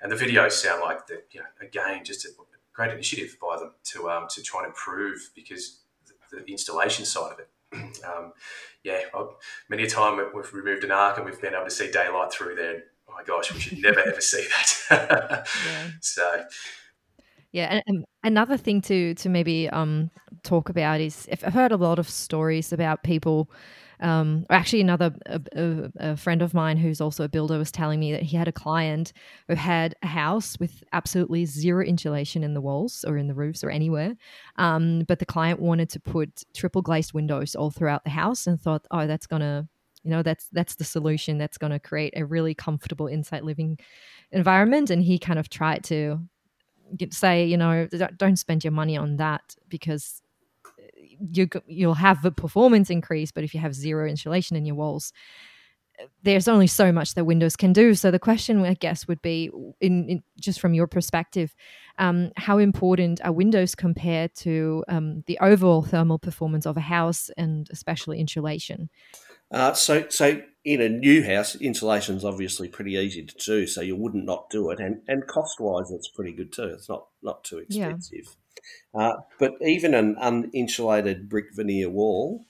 And the videos sound like the, you know, again, just a great initiative by them to um, to try and improve because the, the installation side of it. Um, yeah, many a time we've removed an arc and we've been able to see daylight through there. Oh my gosh, we should never ever see that. yeah. So yeah, and, and, another thing to to maybe um, talk about is I've heard a lot of stories about people. Um, actually, another a, a, a, friend of mine who's also a builder was telling me that he had a client who had a house with absolutely zero insulation in the walls or in the roofs or anywhere, um, but the client wanted to put triple glazed windows all throughout the house and thought, oh, that's gonna you know that's that's the solution that's going to create a really comfortable inside living environment. And he kind of tried to say, you know, don't spend your money on that because you you'll have a performance increase, but if you have zero insulation in your walls, there's only so much that Windows can do. So the question, I guess, would be, in, in just from your perspective, um, how important are Windows compared to um, the overall thermal performance of a house and especially insulation? Uh, so, so in a new house, insulation is obviously pretty easy to do, so you wouldn't not do it, and and cost wise, it's pretty good too. It's not not too expensive. Yeah. Uh, but even an uninsulated brick veneer wall,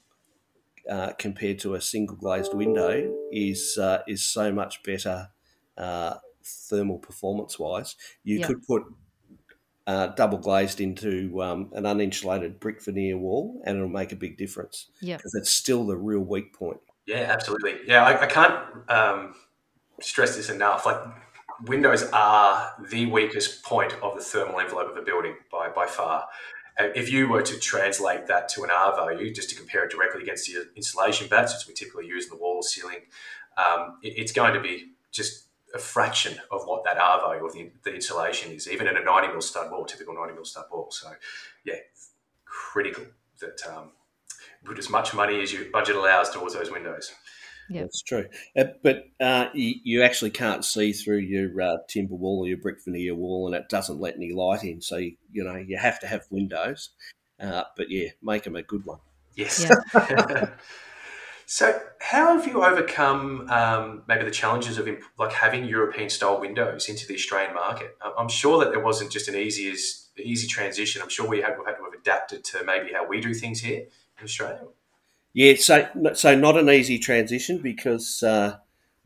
uh, compared to a single glazed window, is uh, is so much better uh, thermal performance wise. You yep. could put uh, double glazed into um, an uninsulated brick veneer wall, and it'll make a big difference. Yeah, because it's still the real weak point. Yeah, absolutely. Yeah, I, I can't um, stress this enough. Like windows are the weakest point of the thermal envelope of a building by by far. If you were to translate that to an R value, just to compare it directly against the insulation batts, which we typically use in the wall ceiling, um, it, it's going to be just a fraction of what that R value of the, the insulation is, even in a 90 mil stud wall, typical 90 mil stud wall. So, yeah, critical that um, put as much money as your budget allows towards those windows. Yeah, that's true. Uh, but uh, you, you, actually can't see through your uh, timber wall or your brick veneer wall, and it doesn't let any light in. So you, you know you have to have windows. Uh, but yeah, make them a good one. Yes. Yeah. So, how have you overcome um, maybe the challenges of imp- like having European style windows into the Australian market? I'm sure that there wasn't just an easy as easy transition. I'm sure we had, had to have adapted to maybe how we do things here in Australia. Yeah, so so not an easy transition because uh,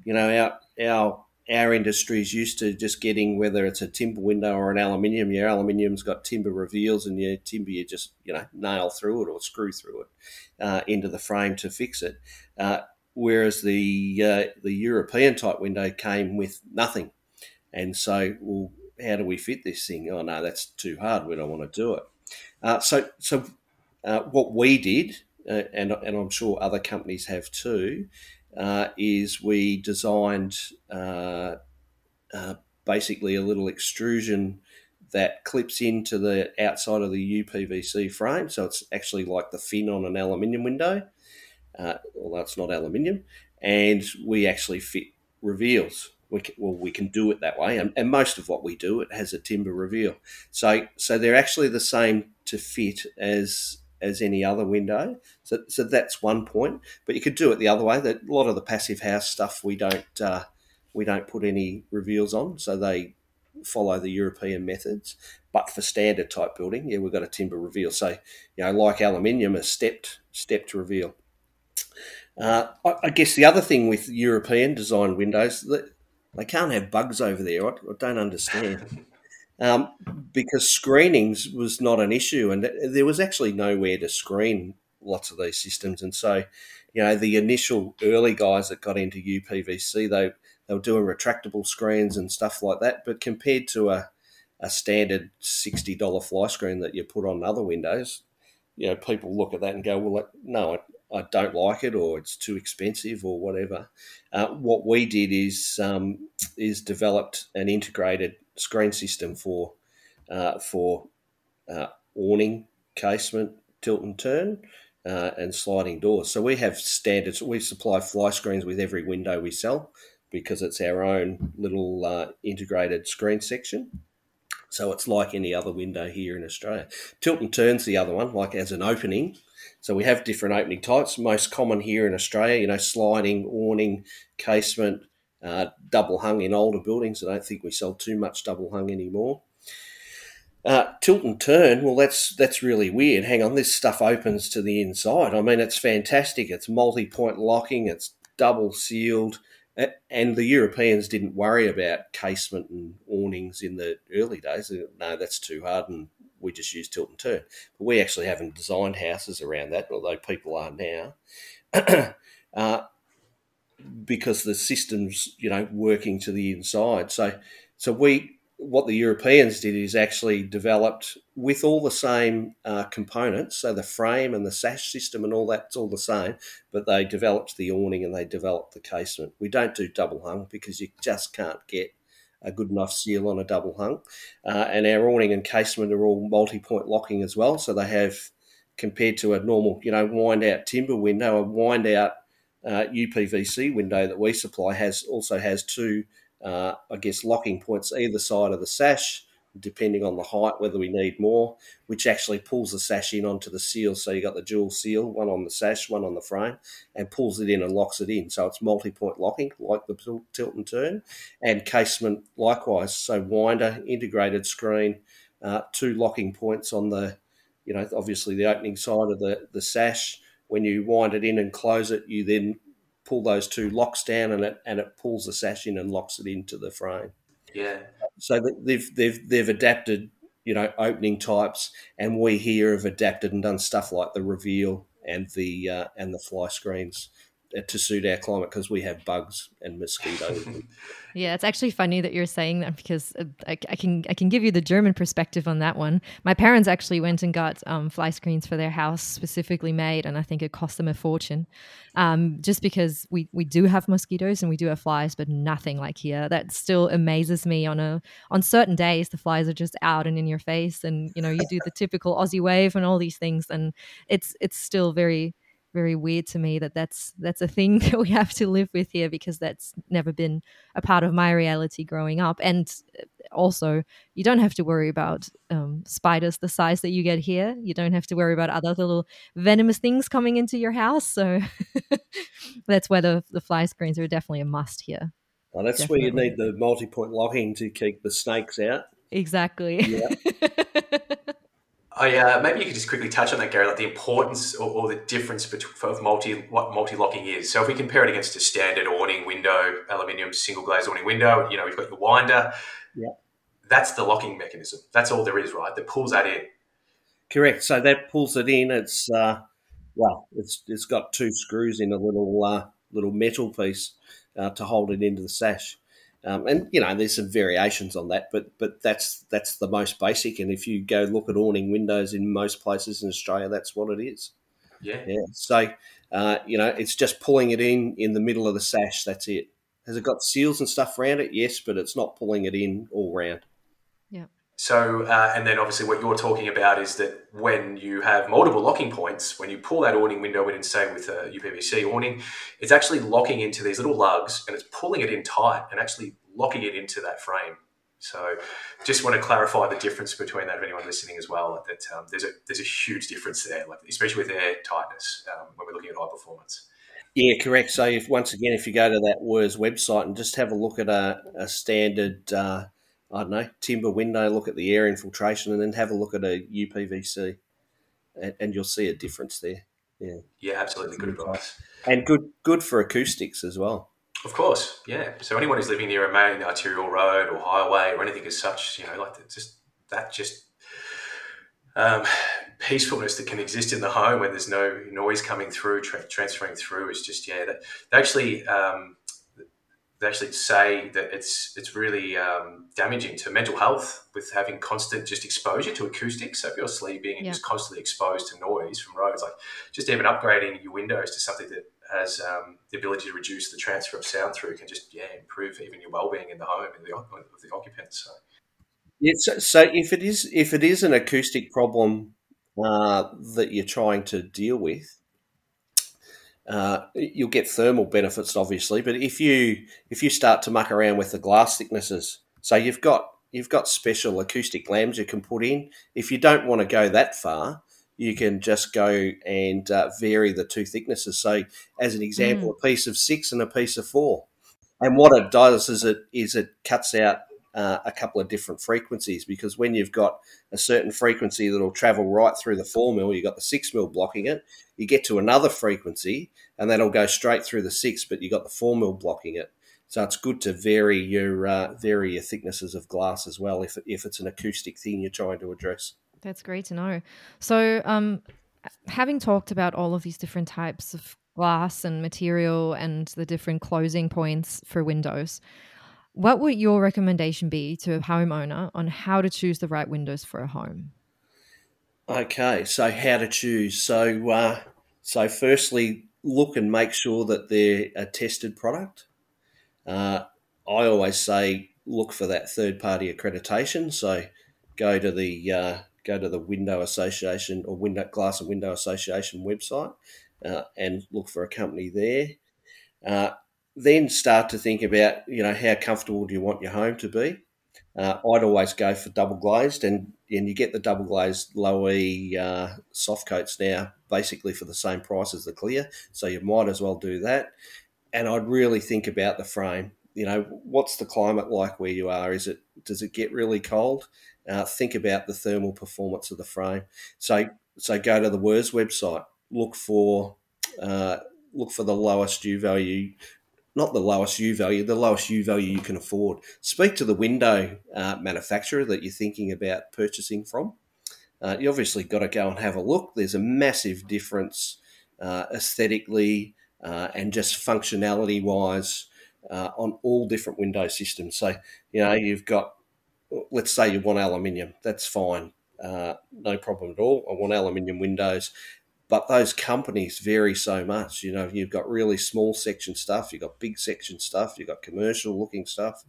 you know our our our industry is used to just getting whether it's a timber window or an aluminium. Your aluminium's got timber reveals, and your timber you just you know nail through it or screw through it uh, into the frame to fix it. Uh, whereas the uh, the European type window came with nothing, and so well, how do we fit this thing? Oh no, that's too hard. We don't want to do it. Uh, so so uh, what we did, uh, and and I'm sure other companies have too, uh, is we designed uh, uh, basically a little extrusion that clips into the outside of the UPVC frame. So it's actually like the fin on an aluminium window, uh, although it's not aluminium. And we actually fit reveals. We can, well, we can do it that way, and, and most of what we do it has a timber reveal. So, so they're actually the same to fit as as any other window. So, so that's one point. But you could do it the other way. That a lot of the passive house stuff we don't uh, we don't put any reveals on, so they follow the European methods. But for standard type building, yeah, we've got a timber reveal. So you know, like aluminium, a stepped stepped reveal. Uh, I, I, guess the other thing with European design windows that they can't have bugs over there. I, I don't understand. Um, because screenings was not an issue, and there was actually nowhere to screen lots of these systems. And so, you know, the initial early guys that got into UPVC, they they were doing retractable screens and stuff like that. But compared to a a standard sixty dollar fly screen that you put on other windows, you know, people look at that and go, "Well, no, I don't like it or it's too expensive or whatever. Uh, what we did is um, is developed an integrated screen system for uh, for uh, awning, casement, tilt and turn, uh, and sliding doors. So we have standards. We supply fly screens with every window we sell because it's our own little uh, integrated screen section. So it's like any other window here in Australia. Tilt and turn's the other one, like as an opening. So we have different opening types. Most common here in Australia, you know, sliding, awning, casement, uh, double hung in older buildings. I don't think we sell too much double hung anymore. Uh, tilt and turn, well, that's that's really weird. Hang on, this stuff opens to the inside. I mean, it's fantastic. It's multi-point locking. It's double sealed, and the Europeans didn't worry about casement and awnings in the early days. No, that's too hard, and we just use tilt and turn. But we actually haven't designed houses around that, although people are now. uh, because the system's you know working to the inside. So so we what the Europeans did is actually developed with all the same uh, components. So the frame and the sash system and all that's all the same, but they developed the awning and they developed the casement. We don't do double hung because you just can't get a good enough seal on a double hung. Uh, and our awning and casement are all multi-point locking as well. So they have compared to a normal, you know, wind out timber window, a wind out uh, UPVC window that we supply has also has two, uh, I guess, locking points either side of the sash, depending on the height, whether we need more, which actually pulls the sash in onto the seal. So you got the dual seal, one on the sash, one on the frame, and pulls it in and locks it in. So it's multi-point locking, like the tilt and turn, and casement likewise. So winder, integrated screen, uh, two locking points on the, you know, obviously the opening side of the the sash when you wind it in and close it, you then pull those two locks down and it and it pulls the sash in and locks it into the frame. Yeah. So they've they've they've adapted, you know, opening types, and we here have adapted and done stuff like the reveal and the uh, and the fly screens to suit our climate because we have bugs and mosquitoes. yeah, it's actually funny that you're saying that because uh, I, I, can I can give you the German perspective on that one. My parents actually went and got um, fly screens for their house specifically made, and I think it cost them a fortune, um, just because we we do have mosquitoes and we do have flies, but nothing like here. That still amazes me. On a on certain days, the flies are just out and in your face, and you know you do the typical Aussie wave and all these things, and it's it's still very very weird to me that that's that's a thing that we have to live with here because that's never been a part of my reality growing up. And uh, also you don't have to worry about um, spiders the size that you get here. You don't have to worry about other little venomous things coming into your house. So that's where the, the fly screens are definitely a must here. Well, that's definitely. where you need the multi-point locking to keep the snakes out. Exactly. Yeah I, uh, maybe you could just quickly touch on that, Gary, like the importance or, or the difference between of multi what multi locking is. So if we compare it against a standard awning window, aluminium single glazed awning window, you know, we've got your winder. Yeah. That's the locking mechanism. That's all there is, right? That pulls that in. Correct. So that pulls it in. It's uh, well, it's it's got two screws in a little uh, little metal piece uh, to hold it into the sash. Um, and you know, there's some variations on that, but but that's that's the most basic. And if you go look at awning windows in most places in Australia, that's what it is. Yeah. Yeah. So Uh, you know, it's just pulling it in in the middle of the sash. That's it. Has it got seals and stuff around it? Yes, but it's not pulling it in all round. So, uh, and then obviously what you're talking about is that when you have multiple locking points, when you pull that awning window in, and say with a UPVC awning, it's actually locking into these little lugs and it's pulling it in tight and actually locking it into that frame. So, just want to clarify the difference between that. Of anyone listening as well, that um, there's a there's a huge difference there, like especially with air tightness um, when we're looking at high performance. Yeah, correct. So, if once again, if you go to that WERS website and just have a look at a, a standard, uh, I don't know, timber window, look at the air infiltration, and then have a look at a UPVC, and, and you'll see a difference there. Yeah, yeah, absolutely, good advice, and good good for acoustics as well. Of course, yeah. So anyone who's living near a main arterial road or highway or anything as such, you know, like just that just um, peacefulness that can exist in the home when there's no noise coming through, tra- transferring through is just yeah. That they actually um, they actually say that it's it's really um, damaging to mental health with having constant just exposure to acoustics. So if you're sleeping and yeah. just constantly exposed to noise from roads, like just even upgrading your windows to something that has um, the ability to reduce the transfer of sound through can just yeah improve even your well-being in the home and the, of the occupants. So. Yeah, so, so if it is if it is an acoustic problem uh, that you're trying to deal with, uh, you'll get thermal benefits, obviously. But if you if you start to muck around with the glass thicknesses, so you've got you've got special acoustic lams you can put in. If you don't want to go that far, you can just go and uh, vary the two thicknesses. So, as an example, mm. a piece of six and a piece of four. And what it does is it is it cuts out uh, a couple of different frequencies because when you've got a certain frequency that'll travel right through the four mil, you've got the six mil blocking it. You get to another frequency and that'll go straight through the six, but you've got the four mil blocking it. So it's good to vary your uh, vary your thicknesses of glass as well if if it's an acoustic thing you're trying to address. That's great to know. So, um, having talked about all of these different types of glass and material and the different closing points for windows, what would your recommendation be to a homeowner on how to choose the right windows for a home? Okay, so how to choose? So, uh, so firstly, look and make sure that they're a tested product. Uh, I always say look for that third party accreditation. So, go to the uh, go to the Window Association or Window Glass and Window Association website uh, and look for a company there. Uh, then start to think about, you know, how comfortable do you want your home to be? Uh, I'd always go for double glazed, and, and you get the double glazed low E uh, soft coats now basically for the same price as the clear. So you might as well do that. And I'd really think about the frame. You know, what's the climate like where you are? Is it does it get really cold? Uh, think about the thermal performance of the frame. So, so go to the WERS website, look for uh, look for the lowest U value, not the lowest U value, the lowest U value you can afford. Speak to the window uh, manufacturer that you're thinking about purchasing from. Uh, you obviously got to go and have a look. There's a massive difference uh, aesthetically uh, and just functionality wise on all different window systems. So, you know, you've got let's say you want aluminium, that's fine, uh, no problem at all. I want aluminium windows, but those companies vary so much. You know, you've got really small section stuff, you've got big section stuff, you've got commercial looking stuff,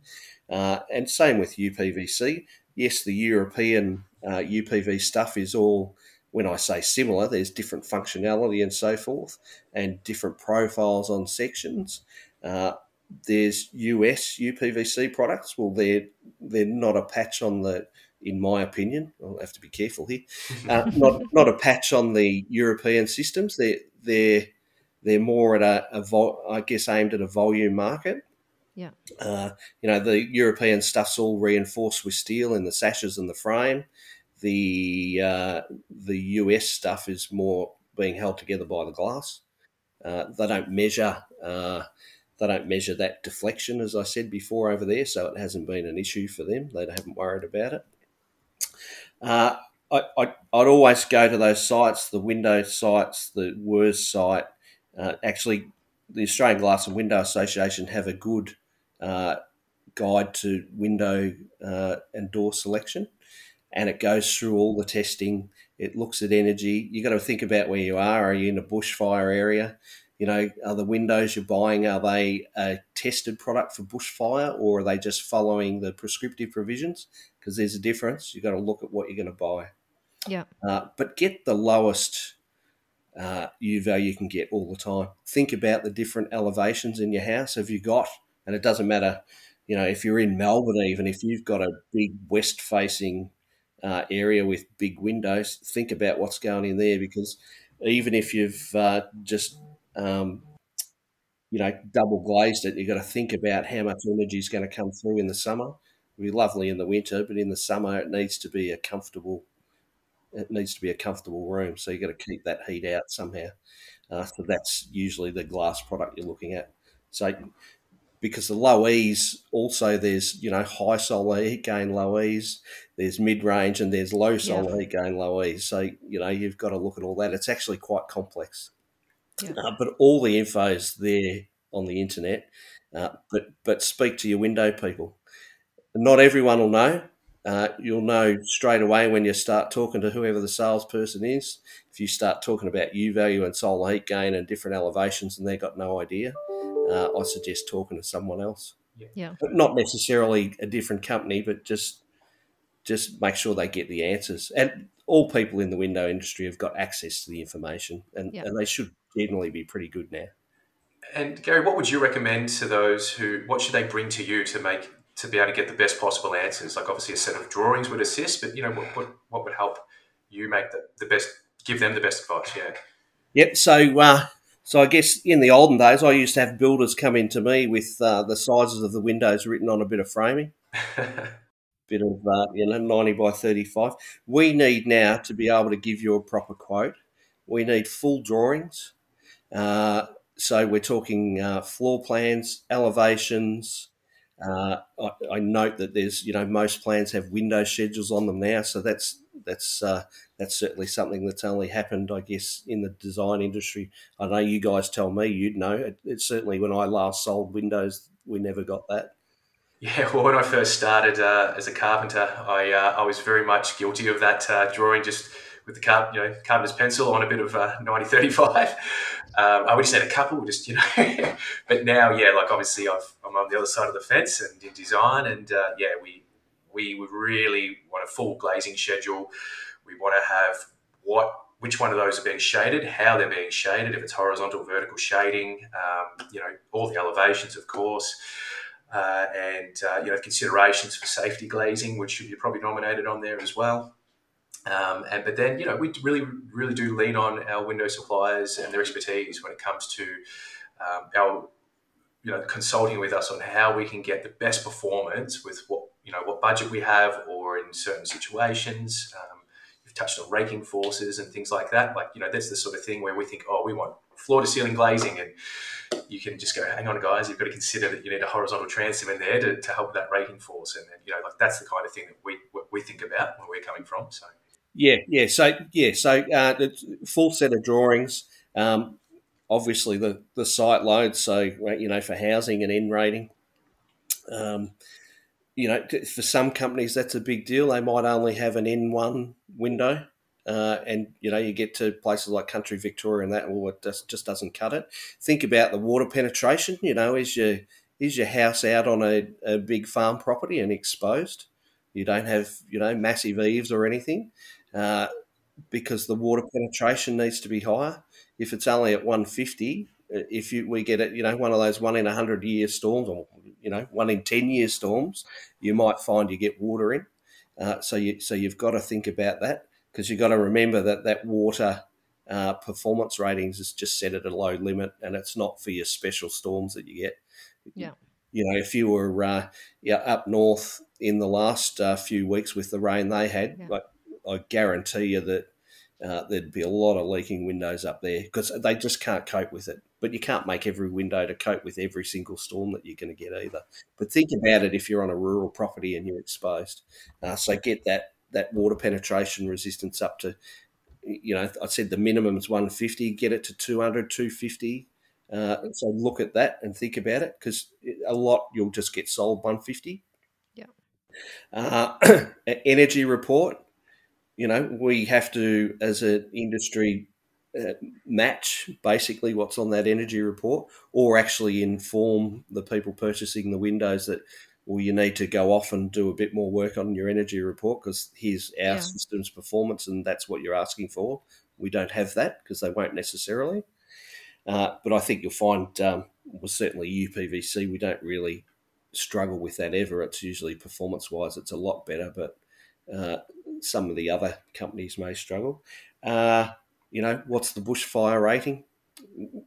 uh, and same with UPVC. Yes, the European uh, UPV stuff is all. When I say similar, there's different functionality and so forth, and different profiles on sections. Uh, there's US UPVC products. Well, they're they're not a patch on the, in my opinion. I'll have to be careful here. Uh, not not a patch on the European systems. They're they're they're more at a, a vol, I guess aimed at a volume market. Yeah. Uh, you know, the European stuff's all reinforced with steel in the sashes and the frame. The uh, the US stuff is more being held together by the glass. Uh, they don't measure uh, they don't measure that deflection, as I said before, over there, so it hasn't been an issue for them. They haven't worried about it. Uh, I, would always go to those sites, the window sites, the WERS site. Uh, actually, the Australian Glass and Window Association have a good uh, guide to window uh, and door selection, and it goes through all the testing. It looks at energy. You've got to think about where you are. Are you in a bushfire area? You know, are the windows you're buying are they a tested product for bushfire, or are they just following the prescriptive provisions? Because there's a difference. You've got to look at what you're going to buy. Yeah. Uh, but get the lowest uh, U value you can get all the time. Think about the different elevations in your house. Have you got, and it doesn't matter, you know, if you're in Melbourne, even if you've got a big west facing uh, area with big windows, think about what's going in there because even if you've uh, just um, you know, double glazed it, you've got to think about how much energy is going to come through in the summer. It'll be lovely in the winter, but in the summer it needs to be a comfortable. It needs to be a comfortable room, so you've got to keep that heat out somehow. Uh, so that's usually the glass product you're looking at. So because the low E's also there's you know high solar heat gain low E's, there's mid range and there's low solar yeah. heat gain low E's. So you know you've got to look at all that. It's actually quite complex. Yeah. Uh, but all the info is there on the internet. Uh, but but speak to your window people. Not everyone will know. Uh, you'll know straight away when you start talking to whoever the salesperson is. If you start talking about U value and solar heat gain and different elevations, and they've got no idea, uh, I suggest talking to someone else. Yeah, but not necessarily a different company, but just just make sure they get the answers. And all people in the window industry have got access to the information, and, yeah. and they should generally be pretty good now. And Gary, what would you recommend to those who? What should they bring to you to make to be able to get the best possible answers? Like obviously a set of drawings would assist, but you know what what, what would help you make the, the best, give them the best advice? Yeah. Yep. So uh, so I guess in the olden days, I used to have builders come in to me with uh, the sizes of the windows written on a bit of framing. bit of uh, you know 90 by 35 we need now to be able to give you a proper quote we need full drawings uh, so we're talking uh, floor plans, elevations. Uh, I, I, note that there's, you know, most plans have window schedules on them now, so that's that's uh, that's certainly something that's only happened, I guess, in the design industry. I know you guys tell me you'd know. It, it's certainly when I last sold windows, we never got that. Yeah, well, when I first started uh, as a carpenter, I uh, I was very much guilty of that drawing just with the carp, you know, carpenter's pencil on a bit of uh, 9035. Um, I would just had a couple, just you know. but now, yeah, like obviously, I've, I'm on the other side of the fence and in design, and uh, yeah, we we would really want a full glazing schedule. We want to have what which one of those are being shaded, how they're being shaded, if it's horizontal, vertical shading, um, you know, all the elevations, of course. Uh, and uh, you know considerations for safety glazing, which should be probably nominated on there as well. Um, and but then you know we really really do lean on our window suppliers and their expertise when it comes to um, our you know consulting with us on how we can get the best performance with what you know what budget we have or in certain situations. Um, you've touched on raking forces and things like that. Like you know that's the sort of thing where we think oh we want floor to ceiling glazing and you can just go, hang on, guys, you've got to consider that you need a horizontal transom in there to, to help that raking force. And, and, you know, like that's the kind of thing that we, we think about where we're coming from. So, yeah, yeah. So yeah, so uh, full set of drawings. Um, obviously, the the site load. So you know, for housing and N rating. Um, you know, for some companies that's a big deal. They might only have an N one window, uh, and you know, you get to places like Country Victoria and that, well, it just just doesn't cut it. Think about the water penetration. You know, is your is your house out on a, a big farm property and exposed? You don't have you know massive eaves or anything uh, because the water penetration needs to be higher. If it's only at 150, uh, if you we get it, you know, one of those one in a hundred year storms, or you know, one in ten year storms, you might find you get water in. Uh, so you so you've got to think about that because you've got to remember that that water uh, performance ratings is just set at a low limit, and it's not for your special storms that you get. Yeah. You know, if you were uh, yeah, up north in the last uh, few weeks with the rain they had, yeah. like I guarantee you that uh, there'd be a lot of leaking windows up there because they just can't cope with it. But you can't make every window to cope with every single storm that you're going to get either. But think about it if you're on a rural property and you're exposed. Uh, so get that that water penetration resistance up to, you know, I said the minimum is 150. Get it to 200, 250. Uh, so look at that and think about it because a lot you'll just get sold 150. Yeah. Uh, energy report you know, we have to, as an industry, uh, match basically what's on that energy report, or actually inform the people purchasing the windows that well, you need to go off and do a bit more work on your energy report because here's our yeah. system's performance and that's what you're asking for. We don't have that because they won't necessarily. Uh, but I think you'll find, um, well, certainly UPVC, we don't really struggle with that ever. It's usually performance wise, it's a lot better, but uh, some of the other companies may struggle. Uh, you know, what's the bushfire rating?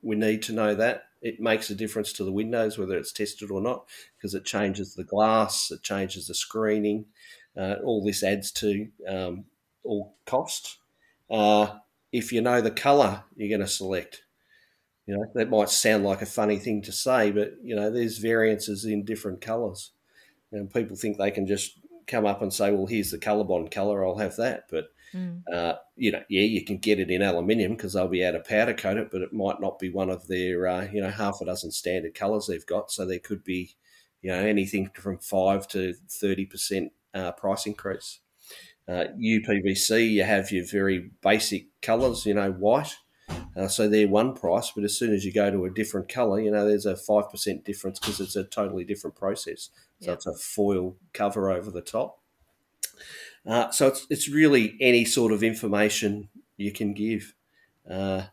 We need to know that. It makes a difference to the windows, whether it's tested or not, because it changes the glass, it changes the screening. Uh, all this adds to um, all cost. Uh, if you know the colour you're going to select, you know that might sound like a funny thing to say, but you know there's variances in different colours, and people think they can just come up and say, "Well, here's the Colorbond colour, I'll have that," but Mm. Uh, you know, yeah, you can get it in aluminium because they'll be able to powder coat it, but it might not be one of their, uh, you know, half a dozen standard colours they've got. So there could be, you know, anything from five to thirty percent uh, price increase. Uh, UPVC, you have your very basic colours, you know, white. Uh, so they're one price, but as soon as you go to a different colour, you know, there's a five percent difference because it's a totally different process. So it's a foil cover over the top. Uh, so it's it's really any sort of information you can give. Uh,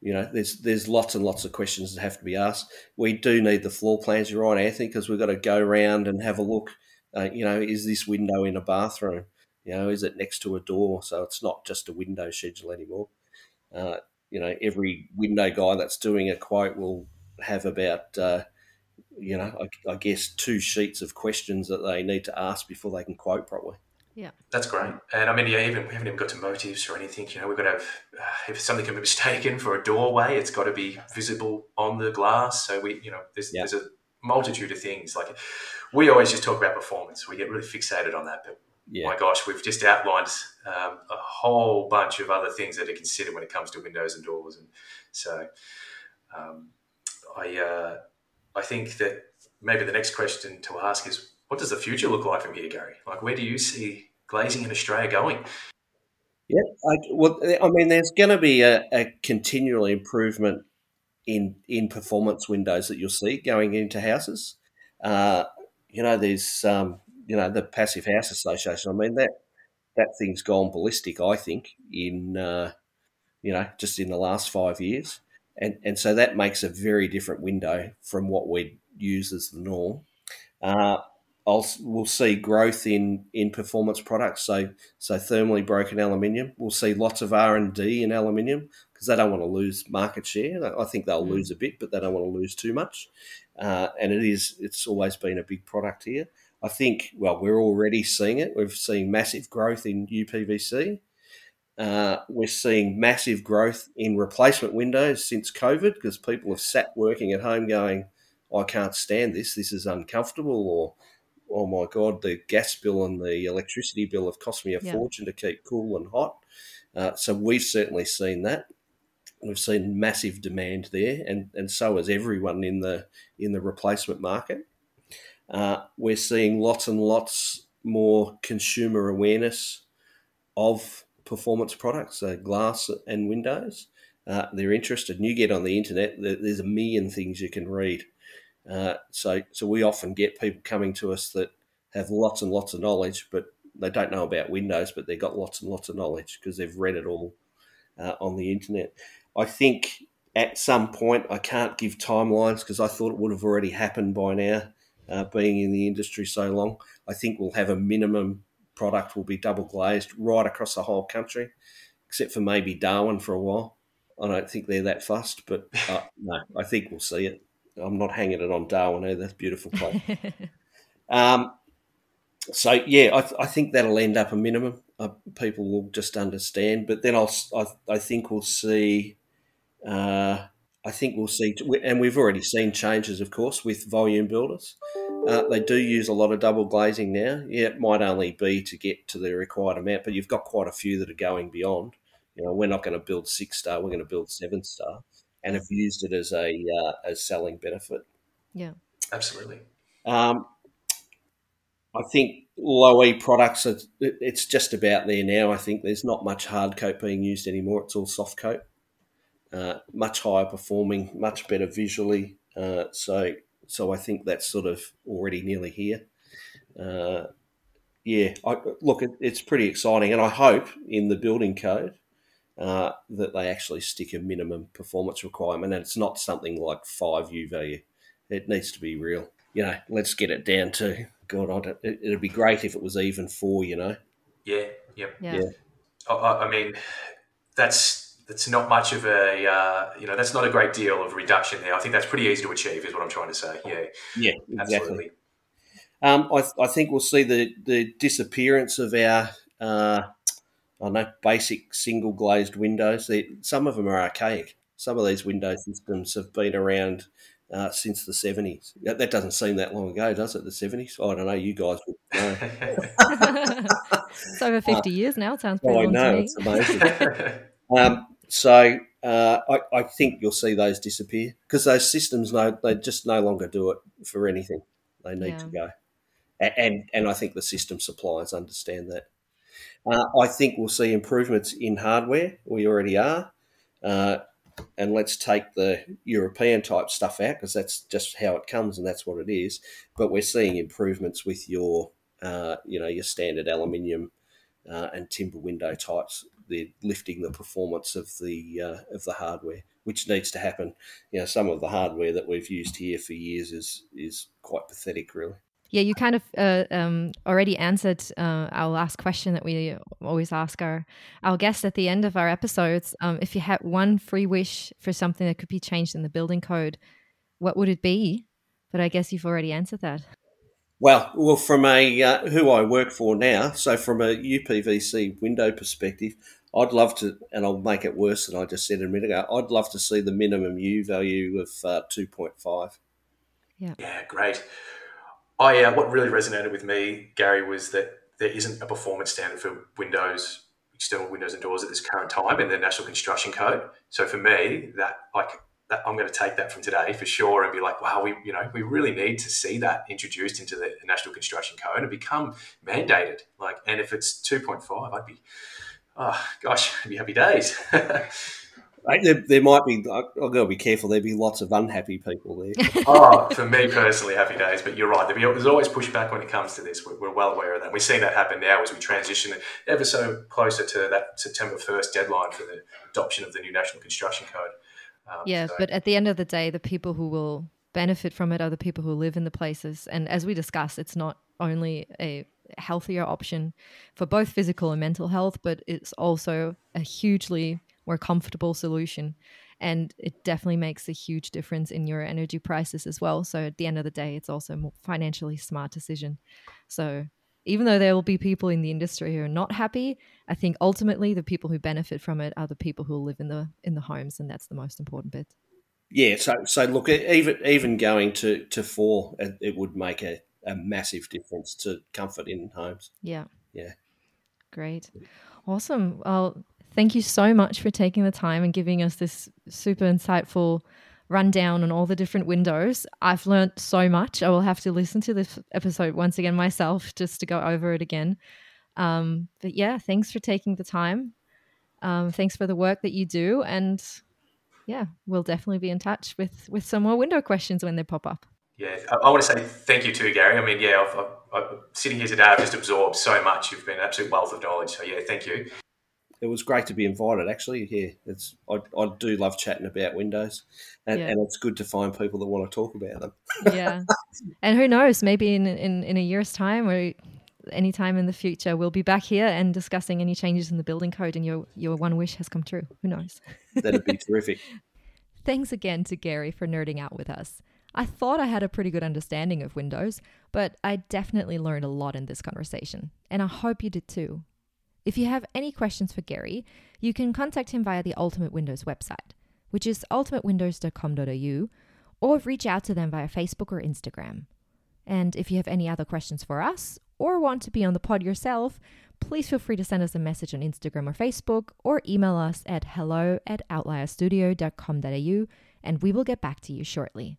you know, there's there's lots and lots of questions that have to be asked. We do need the floor plans. You're right, Anthony, because we've got to go around and have a look. Uh, you know, is this window in a bathroom? You know, is it next to a door? So it's not just a window schedule anymore. Uh, you know, every window guy that's doing a quote will have about, uh, you know, I, I guess two sheets of questions that they need to ask before they can quote properly. Yeah, that's great. And I mean, yeah, even we haven't even got to motives or anything. You know, we've got to have uh, if something can be mistaken for a doorway, it's got to be visible on the glass. So we, you know, there's yeah. there's a multitude of things. Like we always just talk about performance. We get really fixated on that, but yeah. my gosh, we've just outlined um, a whole bunch of other things that are considered when it comes to windows and doors. And so, um, I uh, I think that maybe the next question to ask is what does the future look like from here, Gary? Like, where do you see glazing in Australia going? Yeah, I, well, I mean, there's going to be a, a continual improvement in in performance windows that you'll see going into houses. Uh, you know, there's um, you know the Passive House Association. I mean that that thing's gone ballistic. I think in uh, you know just in the last five years, and and so that makes a very different window from what we use as the norm. Uh, I'll, we'll see growth in, in performance products. So so thermally broken aluminium. We'll see lots of R and D in aluminium because they don't want to lose market share. I think they'll mm. lose a bit, but they don't want to lose too much. Uh, and it is it's always been a big product here. I think well we're already seeing it. We've seen massive growth in UPVC. Uh, we're seeing massive growth in replacement windows since COVID because people have sat working at home going, I can't stand this. This is uncomfortable, or oh my god, the gas bill and the electricity bill have cost me a yeah. fortune to keep cool and hot. Uh, so we've certainly seen that. We've seen massive demand there, and, and so has everyone in the in the replacement market. Uh, we're seeing lots and lots more consumer awareness of performance products, glass and windows. Uh, they're interested, and you get on the internet. There's a million things you can read uh, so, so we often get people coming to us that have lots and lots of knowledge, but they don't know about Windows, but they've got lots and lots of knowledge because they've read it all uh, on the internet. I think at some point, I can't give timelines because I thought it would have already happened by now, uh, being in the industry so long. I think we'll have a minimum product will be double glazed right across the whole country, except for maybe Darwin for a while. I don't think they're that fussed, but uh, no, I think we'll see it. I'm not hanging it on Darwin either. It's beautiful place. um, so yeah, I, th- I, think that'll end up a minimum. Uh, people will just understand, but then I'll I, I think we'll see. Uh, I think we'll see, and we've already seen changes, of course, with volume builders. Uh, they do use a lot of double glazing now. Yeah, it might only be to get to the required amount, but you've got quite a few that are going beyond. You know, we're not going to build six star; we're going to build seven star and have used it as a uh, as selling benefit. Yeah, absolutely. Um, I think low E products, are, it's just about there now. I think there's not much hard coat being used anymore. It's all soft coat. Uh, much higher performing, much better visually. Uh, so, so I think that's sort of already nearly here. Uh, yeah, I, look, it, it's pretty exciting, and I hope in the building code uh, that they actually stick a minimum performance requirement, and it's not something like five U value. It needs to be real. You know, let's get it down to God. it, it'd be great if it was even four. You know. Yeah. Yep. Yeah. yeah. I, I mean, that's that's not much of a uh, you know that's not a great deal of reduction there. I think that's pretty easy to achieve, is what I'm trying to say. Yeah, yeah, exactly. Absolutely. Um, I, I, think we'll see the, the disappearance of our uh, I know basic single glazed windows. They, some of them are archaic. Some of these window systems have been around uh, since the 70s. That, that, doesn't seem that long ago, does it? The 70s? I don't know. You guys would know. it's over 50 uh, years now. It sounds pretty long. oh, I know. It's amazing. um, so uh, I, I, think you'll see those disappear because those systems no, they just no longer do it for anything. They need yeah. to go, and and I think the system suppliers understand that. Uh, I think we'll see improvements in hardware. We already are, uh, and let's take the European type stuff out because that's just how it comes and that's what it is. But we're seeing improvements with your, uh, you know, your standard aluminium uh, and timber window types they're lifting the performance of the uh, of the hardware, which needs to happen. You know, some of the hardware that we've used here for years is is quite pathetic, really. Yeah, you kind of uh, um, already answered uh, our last question that we always ask our our guests at the end of our episodes. Um, if you had one free wish for something that could be changed in the building code, what would it be? But I guess you've already answered that. Well, well, from a uh, who I work for now, so from a UPVC window perspective, I'd love to, and I'll make it worse than I just said a minute ago. I'd love to see the minimum U value of uh, two point five. Yeah. Yeah, great. I uh, what really resonated with me, Gary, was that there isn't a performance standard for windows, external windows and doors at this current time in the National Construction Code. So for me, that like that, I'm going to take that from today for sure and be like, wow, we you know we really need to see that introduced into the National Construction Code and become mandated. Like, and if it's 2.5, I'd be, oh gosh, it'd be happy days. There, there, might be. I've got to be careful. There'd be lots of unhappy people there. oh, for me personally, happy days. But you're right. Be, there's always pushback when it comes to this. We're, we're, well aware of that. We've seen that happen now as we transition ever so closer to that September 1st deadline for the adoption of the new National Construction Code. Um, yeah, so. but at the end of the day, the people who will benefit from it are the people who live in the places. And as we discussed, it's not only a healthier option for both physical and mental health, but it's also a hugely more comfortable solution. And it definitely makes a huge difference in your energy prices as well. So at the end of the day, it's also a financially smart decision. So even though there will be people in the industry who are not happy, I think ultimately the people who benefit from it are the people who live in the in the homes, and that's the most important bit. Yeah. So so look, even even going to to four, it would make a, a massive difference to comfort in homes. Yeah. Yeah. Great. Awesome. Well, thank you so much for taking the time and giving us this super insightful rundown on all the different windows. I've learned so much. I will have to listen to this episode once again myself just to go over it again. Um, but yeah, thanks for taking the time. Um, thanks for the work that you do, and yeah, we'll definitely be in touch with with some more window questions when they pop up. Yeah, I, I want to say thank you too, Gary. I mean, yeah, I've, I've, I've, sitting here today, I've just absorbed so much. You've been an absolute wealth of knowledge. So yeah, thank you it was great to be invited. Actually, yeah, it's I, I do love chatting about Windows, and, yeah. and it's good to find people that want to talk about them. yeah, and who knows? Maybe in in in a year's time or any time in the future, we'll be back here and discussing any changes in the building code, and your your one wish has come true. Who knows? That'd be terrific. Thanks again to Gary for nerding out with us. I thought I had a pretty good understanding of Windows, but I definitely learned a lot in this conversation, and I hope you did too. If you have any questions for Gary, you can contact him via the Ultimate Windows website, which is ultimatewindows.com.au, or reach out to them via Facebook or Instagram. And if you have any other questions for us, or want to be on the pod yourself, please feel free to send us a message on Instagram or Facebook, or email us at hello at outlierstudio.com.au, and we will get back to you shortly.